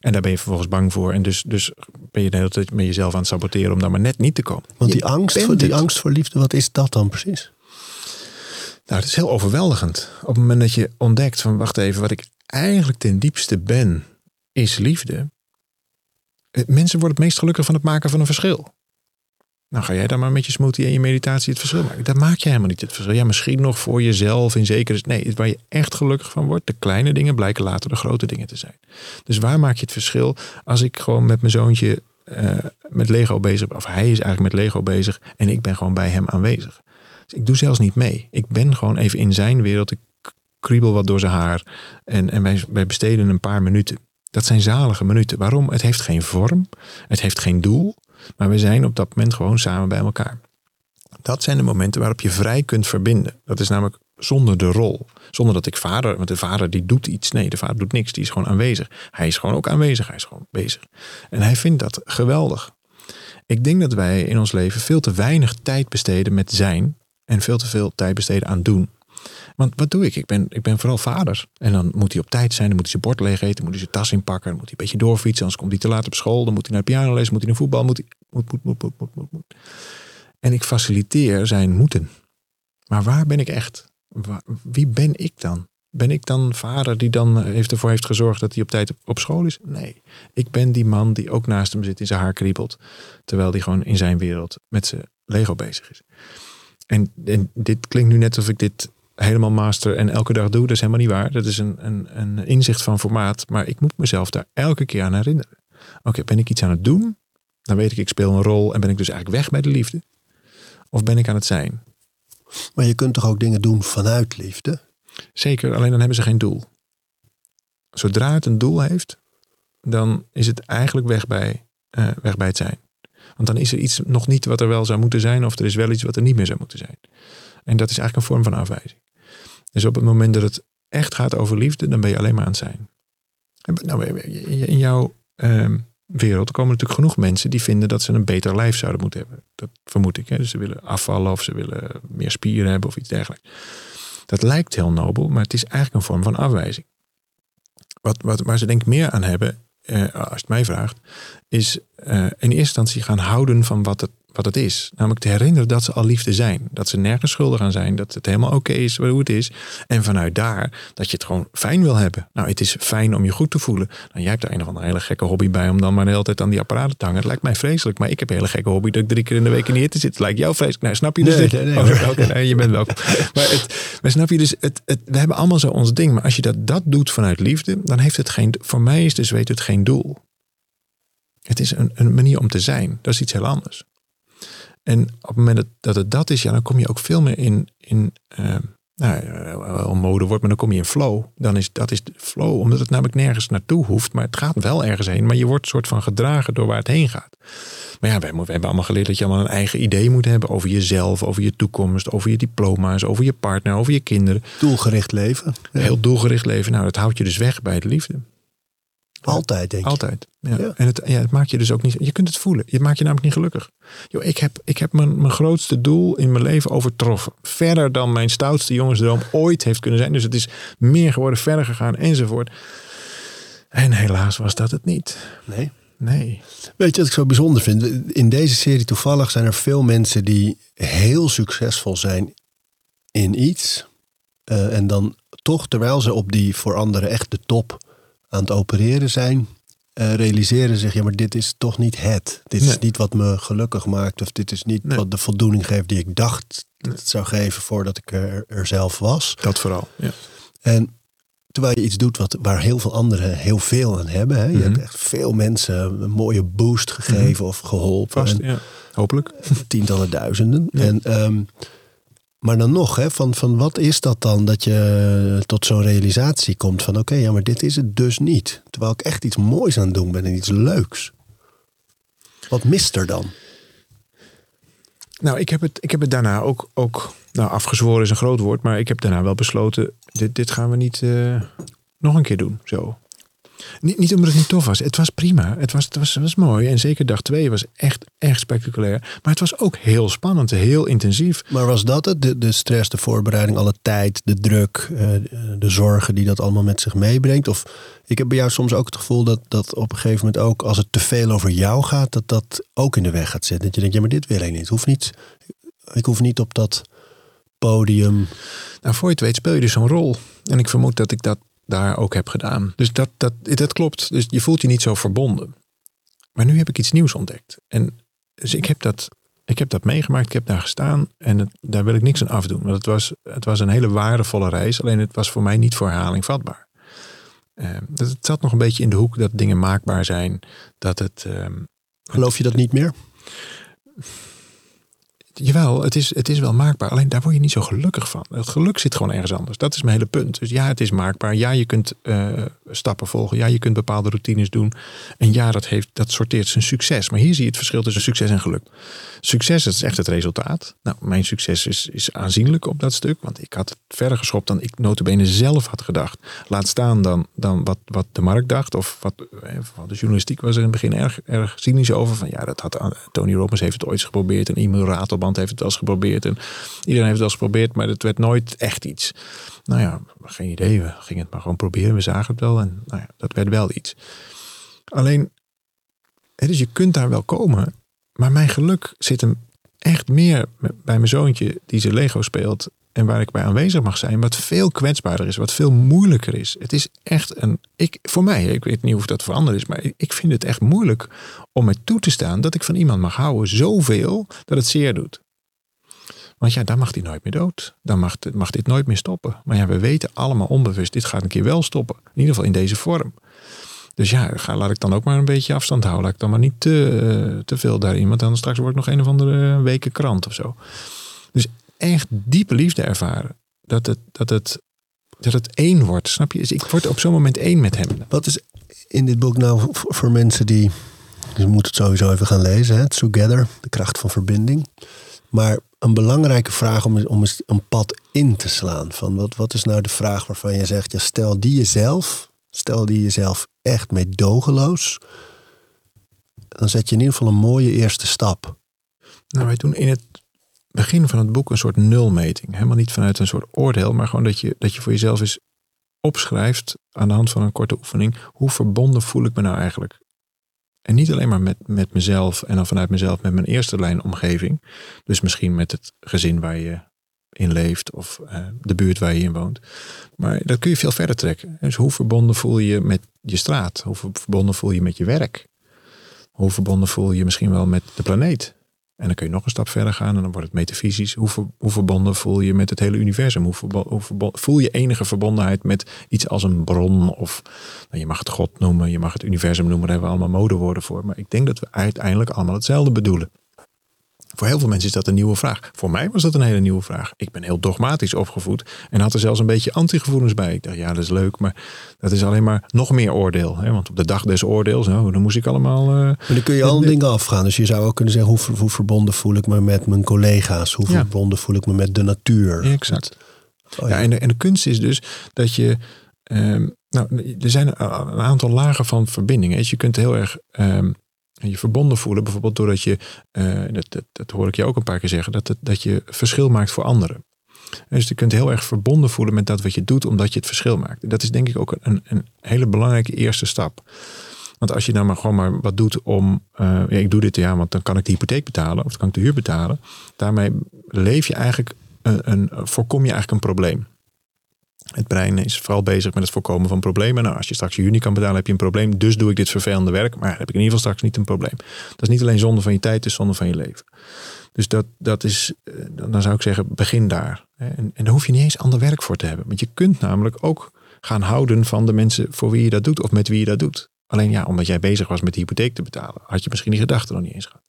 En daar ben je vervolgens bang voor. En dus, dus ben je de hele tijd met jezelf aan het saboteren om daar maar net niet te komen. Want die, angst, voor, die angst voor liefde, wat is dat dan precies? Nou, het is heel overweldigend. Op het moment dat je ontdekt van wacht even, wat ik eigenlijk ten diepste ben, is liefde. Eh, mensen worden het meest gelukkig van het maken van een verschil. Nou ga jij dan maar met je smoothie en je meditatie het verschil maken. Dat maak je helemaal niet het verschil. Ja, misschien nog voor jezelf in zekere Nee, waar je echt gelukkig van wordt. De kleine dingen blijken later de grote dingen te zijn. Dus waar maak je het verschil als ik gewoon met mijn zoontje uh, met Lego bezig ben. Of hij is eigenlijk met Lego bezig en ik ben gewoon bij hem aanwezig Ik doe zelfs niet mee. Ik ben gewoon even in zijn wereld. Ik kriebel wat door zijn haar. En, en wij, wij besteden een paar minuten. Dat zijn zalige minuten. Waarom? Het heeft geen vorm. Het heeft geen doel. Maar we zijn op dat moment gewoon samen bij elkaar. Dat zijn de momenten waarop je vrij kunt verbinden. Dat is namelijk zonder de rol. Zonder dat ik vader, want de vader die doet iets. Nee, de vader doet niks. Die is gewoon aanwezig. Hij is gewoon ook aanwezig. Hij is gewoon bezig. En hij vindt dat geweldig. Ik denk dat wij in ons leven veel te weinig tijd besteden met zijn. En veel te veel tijd besteden aan doen. Want wat doe ik? Ik ben, ik ben vooral vader. En dan moet hij op tijd zijn. Dan moet hij zijn bord leeg eten. Dan moet hij zijn tas inpakken. Dan moet hij een beetje doorfietsen. Anders komt hij te laat op school. Dan moet hij naar pianoles. Moet hij naar voetbal. Moet hij, moet, moet, moet, moet, moet, moet. En ik faciliteer zijn moeten. Maar waar ben ik echt? Wie ben ik dan? Ben ik dan vader die dan heeft ervoor heeft gezorgd dat hij op tijd op school is? Nee. Ik ben die man die ook naast hem zit in zijn haar kriebelt. Terwijl hij gewoon in zijn wereld met zijn Lego bezig is. En, en dit klinkt nu net alsof ik dit helemaal master en elke dag doe. Dat is helemaal niet waar. Dat is een, een, een inzicht van formaat. Maar ik moet mezelf daar elke keer aan herinneren. Oké, ben ik iets aan het doen? Dan weet ik, ik speel een rol en ben ik dus eigenlijk weg bij de liefde? Of ben ik aan het zijn? Maar je kunt toch ook dingen doen vanuit liefde? Zeker, alleen dan hebben ze geen doel. Zodra het een doel heeft, dan is het eigenlijk weg bij, uh, weg bij het zijn. Want dan is er iets nog niet wat er wel zou moeten zijn, of er is wel iets wat er niet meer zou moeten zijn. En dat is eigenlijk een vorm van afwijzing. Dus op het moment dat het echt gaat over liefde, dan ben je alleen maar aan het zijn. Nou, in jouw uh, wereld komen natuurlijk genoeg mensen die vinden dat ze een beter lijf zouden moeten hebben. Dat vermoed ik. Hè? Dus ze willen afvallen of ze willen meer spieren hebben of iets dergelijks. Dat lijkt heel nobel, maar het is eigenlijk een vorm van afwijzing. Wat, wat, waar ze denk ik meer aan hebben, eh, als je het mij vraagt, is uh, in eerste instantie gaan houden van wat het wat het is. Namelijk te herinneren dat ze al liefde zijn. Dat ze nergens schuldig aan zijn. Dat het helemaal oké is hoe het is. En vanuit daar dat je het gewoon fijn wil hebben. Nou, het is fijn om je goed te voelen. Nou, jij hebt daar een of andere hele gekke hobby bij om dan maar de hele tijd aan die apparaten te hangen. Het lijkt mij vreselijk. Maar ik heb een hele gekke hobby dat ik drie keer in de week in de hitte zit. Het lijkt jou vreselijk. Nou, snap je dus Nee, dit? nee, nee, Oh, nee, je bent welkom. maar, het, maar snap je dus, het, het, we hebben allemaal zo ons ding. Maar als je dat, dat doet vanuit liefde, dan heeft het geen, voor mij is dus weet het geen doel. Het is een, een manier om te zijn. Dat is iets heel anders. En op het moment dat, dat het dat is, ja, dan kom je ook veel meer in, in uh, nou, een mode wordt, maar dan kom je in flow. Dan is dat is flow, omdat het namelijk nergens naartoe hoeft, maar het gaat wel ergens heen. Maar je wordt soort van gedragen door waar het heen gaat. Maar ja, wij, we hebben allemaal geleerd dat je allemaal een eigen idee moet hebben over jezelf, over je toekomst, over je diploma's, over je partner, over je kinderen. Doelgericht leven. Heel doelgericht leven. Nou, dat houdt je dus weg bij de liefde. Altijd, denk ik. Altijd. Ja. Ja. En het, ja, het maakt je dus ook niet. Je kunt het voelen. Het maakt je namelijk niet gelukkig. Yo, ik heb, ik heb mijn, mijn grootste doel in mijn leven overtroffen. Verder dan mijn stoutste jongensdroom ooit heeft kunnen zijn. Dus het is meer geworden, verder gegaan enzovoort. En helaas was dat het niet. Nee. Nee. Weet je wat ik zo bijzonder vind? In deze serie toevallig zijn er veel mensen die heel succesvol zijn in iets. Uh, en dan toch, terwijl ze op die voor anderen echt de top aan het opereren zijn, uh, realiseren zich, ja, maar dit is toch niet het. Dit Nee. is niet wat me gelukkig maakt, of dit is niet Nee. wat de voldoening geeft die ik dacht dat het zou geven voordat ik er, er zelf was. Dat vooral. Ja. En terwijl je iets doet wat, waar heel veel anderen heel veel aan hebben. Hè? Je Mhm. hebt echt veel mensen een mooie boost gegeven of geholpen. Vast. En Ja. Hopelijk. tientallen duizenden. Ja. En, ehm, maar dan nog, hè, van, van wat is dat dan dat je tot zo'n realisatie komt van oké, ja, maar dit is het dus niet. Terwijl ik echt iets moois aan het doen ben en iets leuks. Wat mist er dan? Nou, ik heb het, ik heb het daarna ook, ook nou, afgezworen is een groot woord, maar ik heb daarna wel besloten, dit, dit gaan we niet eh, nog een keer doen. Zo. Niet, niet omdat het niet tof was. Het was prima. Het was, het was, het was mooi. En zeker dag twee was echt, echt spectaculair. Maar het was ook heel spannend, heel intensief. Maar was dat het? De, de stress, de voorbereiding, alle tijd, de druk, eh, de zorgen die dat allemaal met zich meebrengt? Of ik heb bij jou soms ook het gevoel dat, dat op een gegeven moment ook, als het te veel over jou gaat, dat dat ook in de weg gaat zitten. Dat je denkt, ja, maar dit wil ik niet. Het hoeft niet. Ik hoef niet op dat podium. Nou, voor je het weet speel je dus zo'n rol. En ik vermoed dat ik dat daar ook heb gedaan. Dus dat, dat, dat klopt. Dus je voelt je niet zo verbonden. Maar nu heb ik iets nieuws ontdekt. En dus ik heb dat, ik heb dat meegemaakt. Ik heb daar gestaan. En het, daar wil ik niks aan afdoen. Want het was, het was een hele waardevolle reis. Alleen het was voor mij niet voor herhaling vatbaar. Uh, het zat nog een beetje in de hoek dat dingen maakbaar zijn. Dat het... Uh, Geloof je dat niet meer? Jawel, het is, het is wel maakbaar. Alleen daar word je niet zo gelukkig van. Het geluk zit gewoon ergens anders. Dat is mijn hele punt. Dus ja, het is maakbaar. Ja, je kunt uh, stappen volgen. Ja, je kunt bepaalde routines doen. En ja, dat, heeft, dat sorteert zijn succes. Maar hier zie je het verschil tussen succes en geluk. Succes, dat is echt het resultaat. Nou, mijn succes is, is aanzienlijk op dat stuk. Want ik had het verder geschopt dan ik notabene zelf had gedacht. Laat staan dan, dan wat, wat de markt dacht. Of wat, eh, van de journalistiek was er in het begin erg, erg cynisch over. Van ja, dat had Tony Robbins heeft het ooit geprobeerd. En Emil Ratelband heeft het eens geprobeerd. En iedereen heeft het eens geprobeerd. Maar het werd nooit echt iets. Nou ja, geen idee. We gingen het maar gewoon proberen. We zagen het wel. En nou ja, dat werd wel iets. Alleen, dus je kunt daar wel komen. Maar mijn geluk zit hem echt meer bij mijn zoontje die zijn Lego speelt. En waar ik bij aanwezig mag zijn. Wat veel kwetsbaarder is. Wat veel moeilijker is. Het is echt een. Ik, voor mij, ik weet niet of dat voor anderen is. Maar ik vind het echt moeilijk om mij toe te staan. Dat ik van iemand mag houden. Zoveel dat het zeer doet. Want ja, dan mag hij nooit meer dood. Dan mag, dit nooit meer stoppen. Maar ja, we weten allemaal onbewust. Dit gaat een keer wel stoppen. In ieder geval in deze vorm. Dus ja, ga, laat ik dan ook maar een beetje afstand houden. Laat ik dan maar niet te, uh, te veel daarin. Want dan straks wordt nog een of andere weken krant of zo. Dus echt diepe liefde ervaren. Dat het, dat het, dat het één wordt. Snap je? Dus ik word op zo'n moment één met hem. Wat is in dit boek nou voor mensen die. Je moet het sowieso even gaan lezen. Hè? Together, de kracht van verbinding. Maar een belangrijke vraag om, om eens een pad in te slaan. Van wat, wat is nou de vraag waarvan je zegt, ja, stel die jezelf, stel die jezelf echt meedogenloos, dan zet je in ieder geval een mooie eerste stap. Nou, wij doen in het begin van het boek een soort nulmeting. Helemaal niet vanuit een soort oordeel, maar gewoon dat je, dat je voor jezelf eens opschrijft aan de hand van een korte oefening. Hoe verbonden voel ik me nou eigenlijk? En niet alleen maar met, met mezelf en dan vanuit mezelf met mijn eerste lijn omgeving. Dus misschien met het gezin waar je in leeft of uh, de buurt waar je in woont. Maar dat kun je veel verder trekken. Dus hoe verbonden voel je met je straat? Hoe verbonden voel je met je werk? Hoe verbonden voel je misschien wel met de planeet? En dan kun je nog een stap verder gaan en dan wordt het metafysisch. Hoe, hoe verbonden voel je met het hele universum? Hoe, voel je enige verbondenheid met iets als een bron? Of nou, je mag het God noemen, je mag het universum noemen, daar hebben we allemaal modewoorden voor. Maar ik denk dat we uiteindelijk allemaal hetzelfde bedoelen. Voor heel veel mensen is dat een nieuwe vraag. Voor mij was dat een hele nieuwe vraag. Ik ben heel dogmatisch opgevoed en had er zelfs een beetje antigevoelens bij. Ik dacht, ja, dat is leuk, maar dat is alleen maar nog meer oordeel. Hè? Want op de dag des oordeels, nou, dan moest ik allemaal. Uh, maar dan kun je alle dingen afgaan. Dus je zou ook kunnen zeggen, hoe, hoe verbonden voel ik me met mijn collega's? Hoe verbonden voel ik me met de natuur? exact. Oh, ja. en, de, en de kunst is dus dat je. Um, nou, er zijn een aantal lagen van verbindingen. Dus je kunt heel erg um, je verbonden voelen. Bijvoorbeeld doordat je, uh, dat, dat, hoor ik je ook een paar keer zeggen, dat, dat je verschil maakt voor anderen. Dus je kunt heel erg verbonden voelen met dat wat je doet, omdat je het verschil maakt. Dat is denk ik ook een, een hele belangrijke eerste stap. Want als je nou maar gewoon maar wat doet om, ja, ik doe dit ja, want dan kan ik de hypotheek betalen of dan kan ik de huur betalen. Daarmee leef je eigenlijk, een voorkom je eigenlijk een probleem. Het brein is vooral bezig met het voorkomen van problemen. Nou, als je straks je huur niet kan betalen, heb je een probleem. Dus doe ik dit vervelende werk. Maar heb ik in ieder geval straks niet een probleem. Dat is niet alleen zonde van je tijd, het is zonde van je leven. Dus dat, dat is, eh, dan zou ik zeggen, begin daar. En, en daar hoef je niet eens ander werk voor te hebben. Want je kunt namelijk ook gaan houden van de mensen voor wie je dat doet of met wie je dat doet. Alleen ja, omdat jij bezig was met de hypotheek te betalen, had je misschien die gedachte nog niet eens gehad.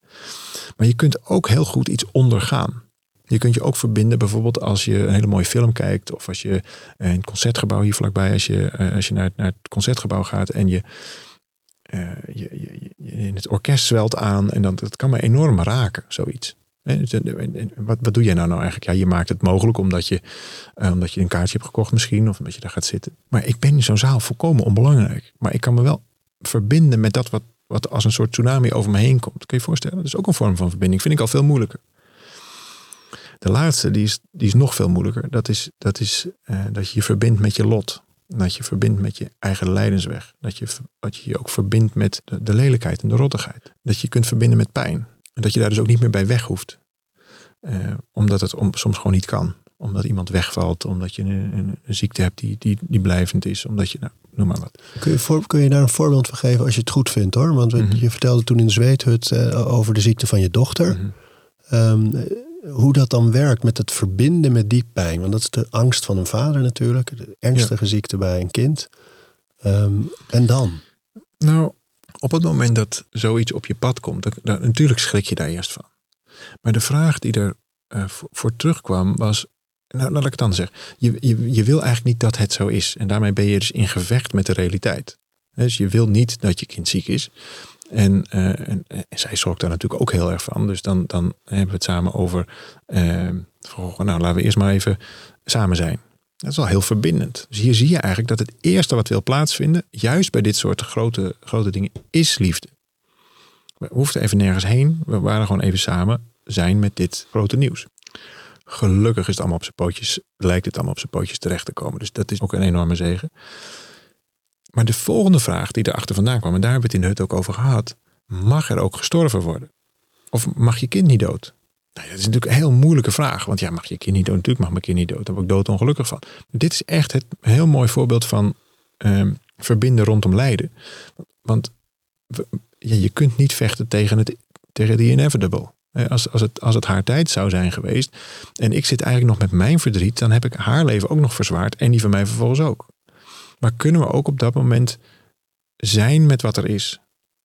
Maar je kunt ook heel goed iets ondergaan. Je kunt je ook verbinden bijvoorbeeld als je een hele mooie film kijkt. Of als je een het concertgebouw hier vlakbij. Als je, eh, als je naar, naar het concertgebouw gaat en je, uh, je, je, je, in het orkest zwelt aan. En dan, dat kan me enorm raken, zoiets. Dus, wat, wat doe jij nou, nou eigenlijk? Ja, je maakt het mogelijk omdat je, omdat je een kaartje hebt gekocht misschien. Of omdat je daar gaat zitten. Maar ik ben in zo'n zaal volkomen onbelangrijk. Maar ik kan me wel verbinden met dat wat, wat als een soort tsunami over me heen komt. Kun je je voorstellen? Dat is ook een vorm van verbinding. Vind ik al veel moeilijker. De laatste, die is, die is nog veel moeilijker. Dat is, dat, is uh, dat je je verbindt met je lot. Dat je verbindt met je eigen leidensweg. Dat je, dat je je ook verbindt met de, de lelijkheid en de rottigheid. Dat je kunt verbinden met pijn. En dat je daar dus ook niet meer bij weg hoeft. Uh, omdat het om, soms gewoon niet kan. Omdat iemand wegvalt. Omdat je een, een, een, ziekte hebt die, die, die blijvend is. Omdat je, nou, noem maar wat. Kun je, voor, kun je daar een voorbeeld van geven als je het goed vindt hoor? Want mm -hmm. je vertelde toen in de zweethut uh, over de ziekte van je dochter. Mm -hmm. um, hoe dat dan werkt met het verbinden met die pijn. Want dat is de angst van een vader natuurlijk. De ernstige ja. ziekte bij een kind. Um, en dan? Nou, op het moment dat zoiets op je pad komt, dan, dan, natuurlijk schrik je daar eerst van. Maar de vraag die er eh, voor, voor terugkwam was, nou laat ik het dan zeggen. Je, je, je wil eigenlijk niet dat het zo is. En daarmee ben je dus in gevecht met de realiteit. Dus je wil niet dat je kind ziek is. En, eh, en, en, zij schrok daar natuurlijk ook heel erg van. Dus dan, dan hebben we het samen over. Uh, nou, laten we eerst maar even samen zijn. Dat is wel heel verbindend. Dus hier zie je eigenlijk dat het eerste wat wil plaatsvinden, juist bij dit soort grote, grote dingen, is liefde. We hoefden even nergens heen. We waren gewoon even samen zijn met dit grote nieuws. Gelukkig is het allemaal op zijn pootjes, lijkt het allemaal op zijn pootjes terecht te komen. Dus dat is ook een enorme zegen. Maar de volgende vraag die erachter vandaan kwam, en daar hebben we het in de hut ook over gehad. Mag er ook gestorven worden? Of mag je kind niet dood? Nou, dat is natuurlijk een heel moeilijke vraag. Want ja, mag je kind niet dood? Natuurlijk mag mijn kind niet dood. Daar word ik doodongelukkig van. Dit is echt het heel mooi voorbeeld van ehm, verbinden rondom lijden. Want ja, je kunt niet vechten tegen, het, tegen die inevitable. Als, als, het, als het haar tijd zou zijn geweest en ik zit eigenlijk nog met mijn verdriet, dan heb ik haar leven ook nog verzwaard en die van mij vervolgens ook. Maar kunnen we ook op dat moment zijn met wat er is?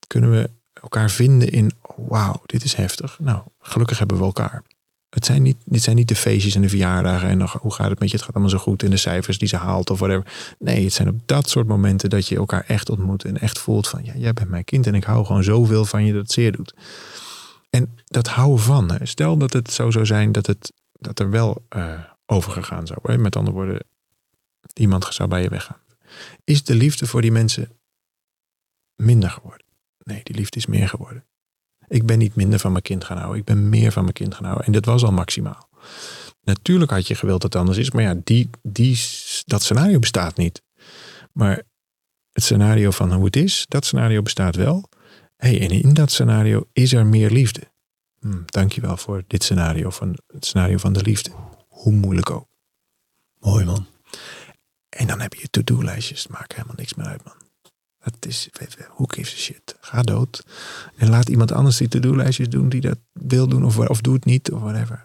Kunnen we elkaar vinden in, wauw, dit is heftig. Nou, gelukkig hebben we elkaar. Het zijn niet, dit zijn niet de feestjes en de verjaardagen en nog, hoe gaat het met je? Het gaat allemaal zo goed in de cijfers die ze haalt of whatever. Nee, het zijn op dat soort momenten dat je elkaar echt ontmoet en echt voelt van, ja, jij bent mijn kind en ik hou gewoon zoveel van je dat het zeer doet. En dat houden van, stel dat het zo zou zijn dat, het, dat er wel uh, overgegaan zou worden. Met andere woorden, iemand zou bij je weggaan. Is de liefde voor die mensen minder geworden? Nee, die liefde is meer geworden. Ik ben niet minder van mijn kind gaan houden. Ik ben meer van mijn kind gaan houden. En dat was al maximaal. Natuurlijk had je gewild dat het anders is. Maar ja, die, die, dat scenario bestaat niet. Maar het scenario van hoe het is, dat scenario bestaat wel. Hey, en in dat scenario is er meer liefde. Hm, dankjewel voor dit scenario, van het scenario van de liefde. Hoe moeilijk ook. Mooi man. En dan heb je to-do-lijstjes. Het maakt helemaal niks meer uit, man. Het is, who gives a shit? Ga dood. En laat iemand anders die to-do-lijstjes doen die dat wil doen of, of doe het niet of whatever.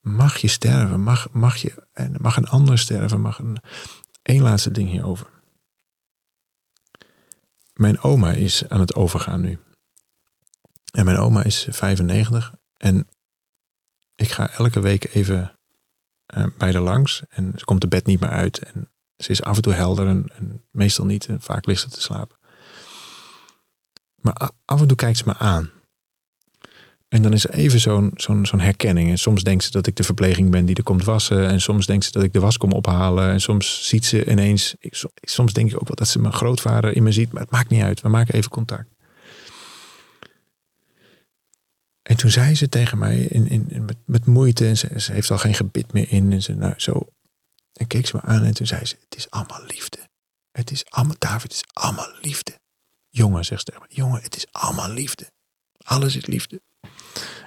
Mag je sterven? Mag, mag, je, en mag een ander sterven? Mag een... Eén laatste ding hierover. Mijn oma is aan het overgaan nu. En mijn oma is 95 en ik ga elke week even uh, bij haar langs en ze komt de bed niet meer uit en ze is af en toe helder en, meestal niet en vaak ligt ze te slapen. Maar af en toe kijkt ze me aan. En dan is er even zo'n zo'n zo'n herkenning. En soms denkt ze dat ik de verpleging ben die er komt wassen. En soms denkt ze dat ik de was kom ophalen. En soms ziet ze ineens. soms denk ik ook wel dat ze mijn grootvader in me ziet. Maar het maakt niet uit. We maken even contact. En toen zei ze tegen mij in, in, met, met moeite, en ze, ze, heeft al geen gebit meer in. En ze, nou, zo. En keek ze me aan en toen zei ze: Het is allemaal liefde. Het is allemaal, David, het is allemaal liefde. Jongen, zegt ze jongen, het is allemaal liefde. Alles is liefde.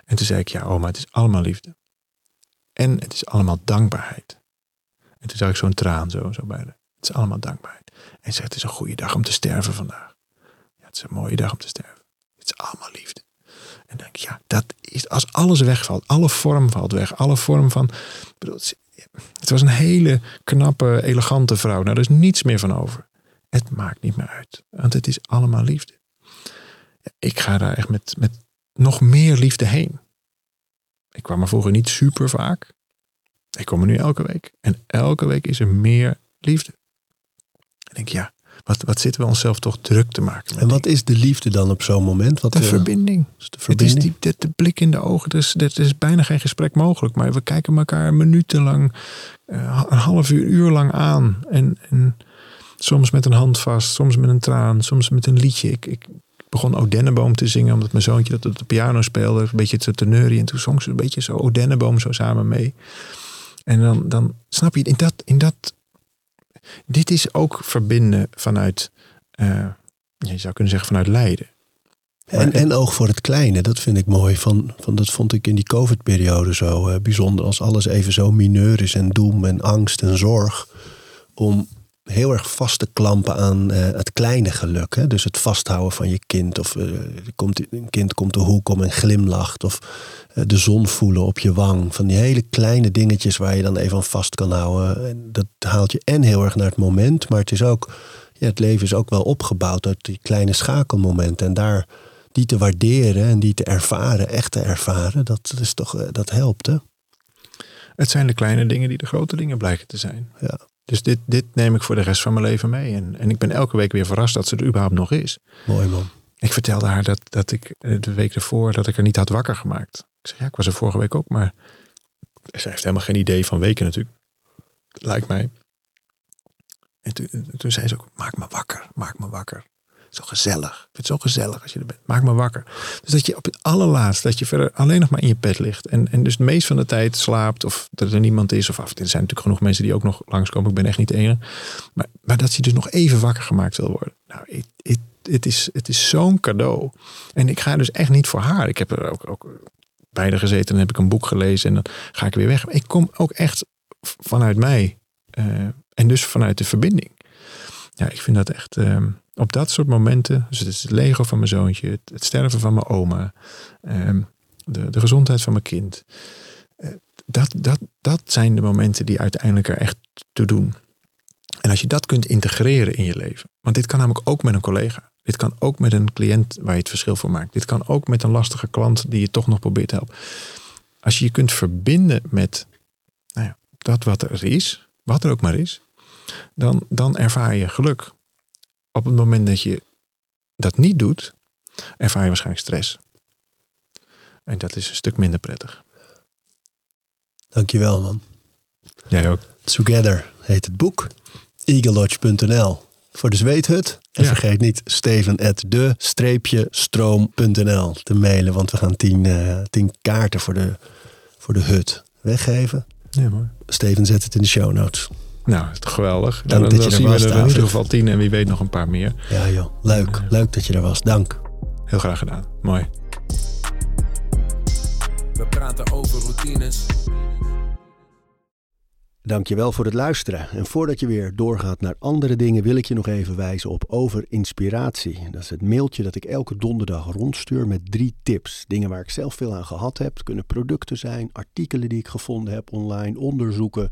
En toen zei ik: Ja, oma, het is allemaal liefde. En het is allemaal dankbaarheid. En toen zag ik zo'n traan zo, zo bij haar. Het is allemaal dankbaarheid. En ze zegt: Het is een goede dag om te sterven vandaag. Ja, het is een mooie dag om te sterven. Het is allemaal liefde. En denk ik, ja, dat is als alles wegvalt, alle vorm valt weg, alle vorm van. Het was een hele knappe, elegante vrouw. Nou, er is niets meer van over. Het maakt niet meer uit, want het is allemaal liefde. Ik ga daar echt met, met nog meer liefde heen. Ik kwam er vroeger niet super vaak. Ik kom er nu elke week. En elke week is er meer liefde. En denk, ja, wat, wat zitten we onszelf toch druk te maken. En wat is de liefde dan op zo'n moment? Wat de, verbinding. Is de verbinding. Het is die, de, blik in de ogen. Er is, er is bijna geen gesprek mogelijk. Maar we kijken elkaar minutenlang, uh, een half uur, uur lang aan. En, en soms met een hand vast, soms met een traan, soms met een liedje. Ik, ik begon Odenneboom te zingen, omdat mijn zoontje dat op de piano speelde. Een beetje te teneurie. En toen zong ze een beetje zo Odenneboom zo samen mee. En dan, dan snap je, in dat, in dat dit is ook verbinden vanuit, uh, je zou kunnen zeggen vanuit lijden. En, en oog voor het kleine, dat vind ik mooi. Van, van, dat vond ik in die COVID-periode zo uh, bijzonder. Als alles even zo mineur is en doem en angst en zorg. Om heel erg vast te klampen aan uh, het kleine geluk. Hè? Dus het vasthouden van je kind. Of uh, komt, een kind komt de hoek om en glimlacht. Of uh, de zon voelen op je wang. Van die hele kleine dingetjes waar je dan even aan vast kan houden. En dat haalt je en heel erg naar het moment. Maar het is ook, ja, het leven is ook wel opgebouwd uit die kleine schakelmomenten. En daar die te waarderen en die te ervaren, echt te ervaren, dat, is toch, eh, dat helpt hè? Het zijn de kleine dingen die de grote dingen blijken te zijn. Ja. Dus dit, dit neem ik voor de rest van mijn leven mee. En, en ik ben elke week weer verrast dat ze er überhaupt nog is. Mooi man. Ik vertelde haar dat, dat ik eh, de week ervoor dat ik er niet had wakker gemaakt. Ik zeg, ja, ik was er vorige week ook, maar ze heeft helemaal geen idee van weken natuurlijk. Lijkt mij. En toen, toen zei ze ook, maak me wakker, maak me wakker. Zo gezellig. Ik vind het zo gezellig als je er bent. Maak me wakker. Dus dat je op het allerlaatst, dat je verder alleen nog maar in je bed ligt. En, en dus de meest van de tijd slaapt. Of dat er niemand is. Of af toe zijn natuurlijk genoeg mensen die ook nog langskomen. Ik ben echt niet de enige. Maar, maar dat je dus nog even wakker gemaakt wil worden. Nou, het, is, het is zo'n cadeau. En ik ga dus echt niet voor haar. Ik heb er ook, ook bij gezeten. En heb ik een boek gelezen. En dan ga ik weer weg. Ik kom ook echt vanuit mij. Uh, en dus vanuit de verbinding. Ja, ik vind dat echt... Uh, op dat soort momenten, dus het is het lego van mijn zoontje, het, sterven van mijn oma, ehm, de, de gezondheid van mijn kind. Eh, dat, dat, dat zijn de momenten die uiteindelijk er echt toe doen. En als je dat kunt integreren in je leven, want dit kan namelijk ook met een collega. Dit kan ook met een cliënt waar je het verschil voor maakt. Dit kan ook met een lastige klant die je toch nog probeert te helpen. Als je je kunt verbinden met nou ja, dat wat er is, wat er ook maar is, dan, dan ervaar je geluk op het moment dat je dat niet doet, ervaar je waarschijnlijk stress. En dat is een stuk minder prettig. Dankjewel man. Jij ook. Together heet het boek. eaglelodge.nl voor de zweethut. En ja. vergeet niet steven at de-stroom.nl te mailen. Want we gaan tien, uh, tien kaarten voor de, voor de hut weggeven. Ja, mooi. Steven zet het in de show notes. Nou, geweldig. Dank dan, dat dan je zien er was, we er in ieder geval tien en wie weet nog een paar meer. Ja joh, leuk. Leuk dat je er was. Dank. Heel graag gedaan. Mooi. We praten over routines. Dankjewel voor het luisteren. En voordat je weer doorgaat naar andere dingen, wil ik je nog even wijzen op Over Inspiratie. Dat is het mailtje dat ik elke donderdag rondstuur met drie tips. Dingen waar ik zelf veel aan gehad heb. Het kunnen producten zijn, artikelen die ik gevonden heb online, onderzoeken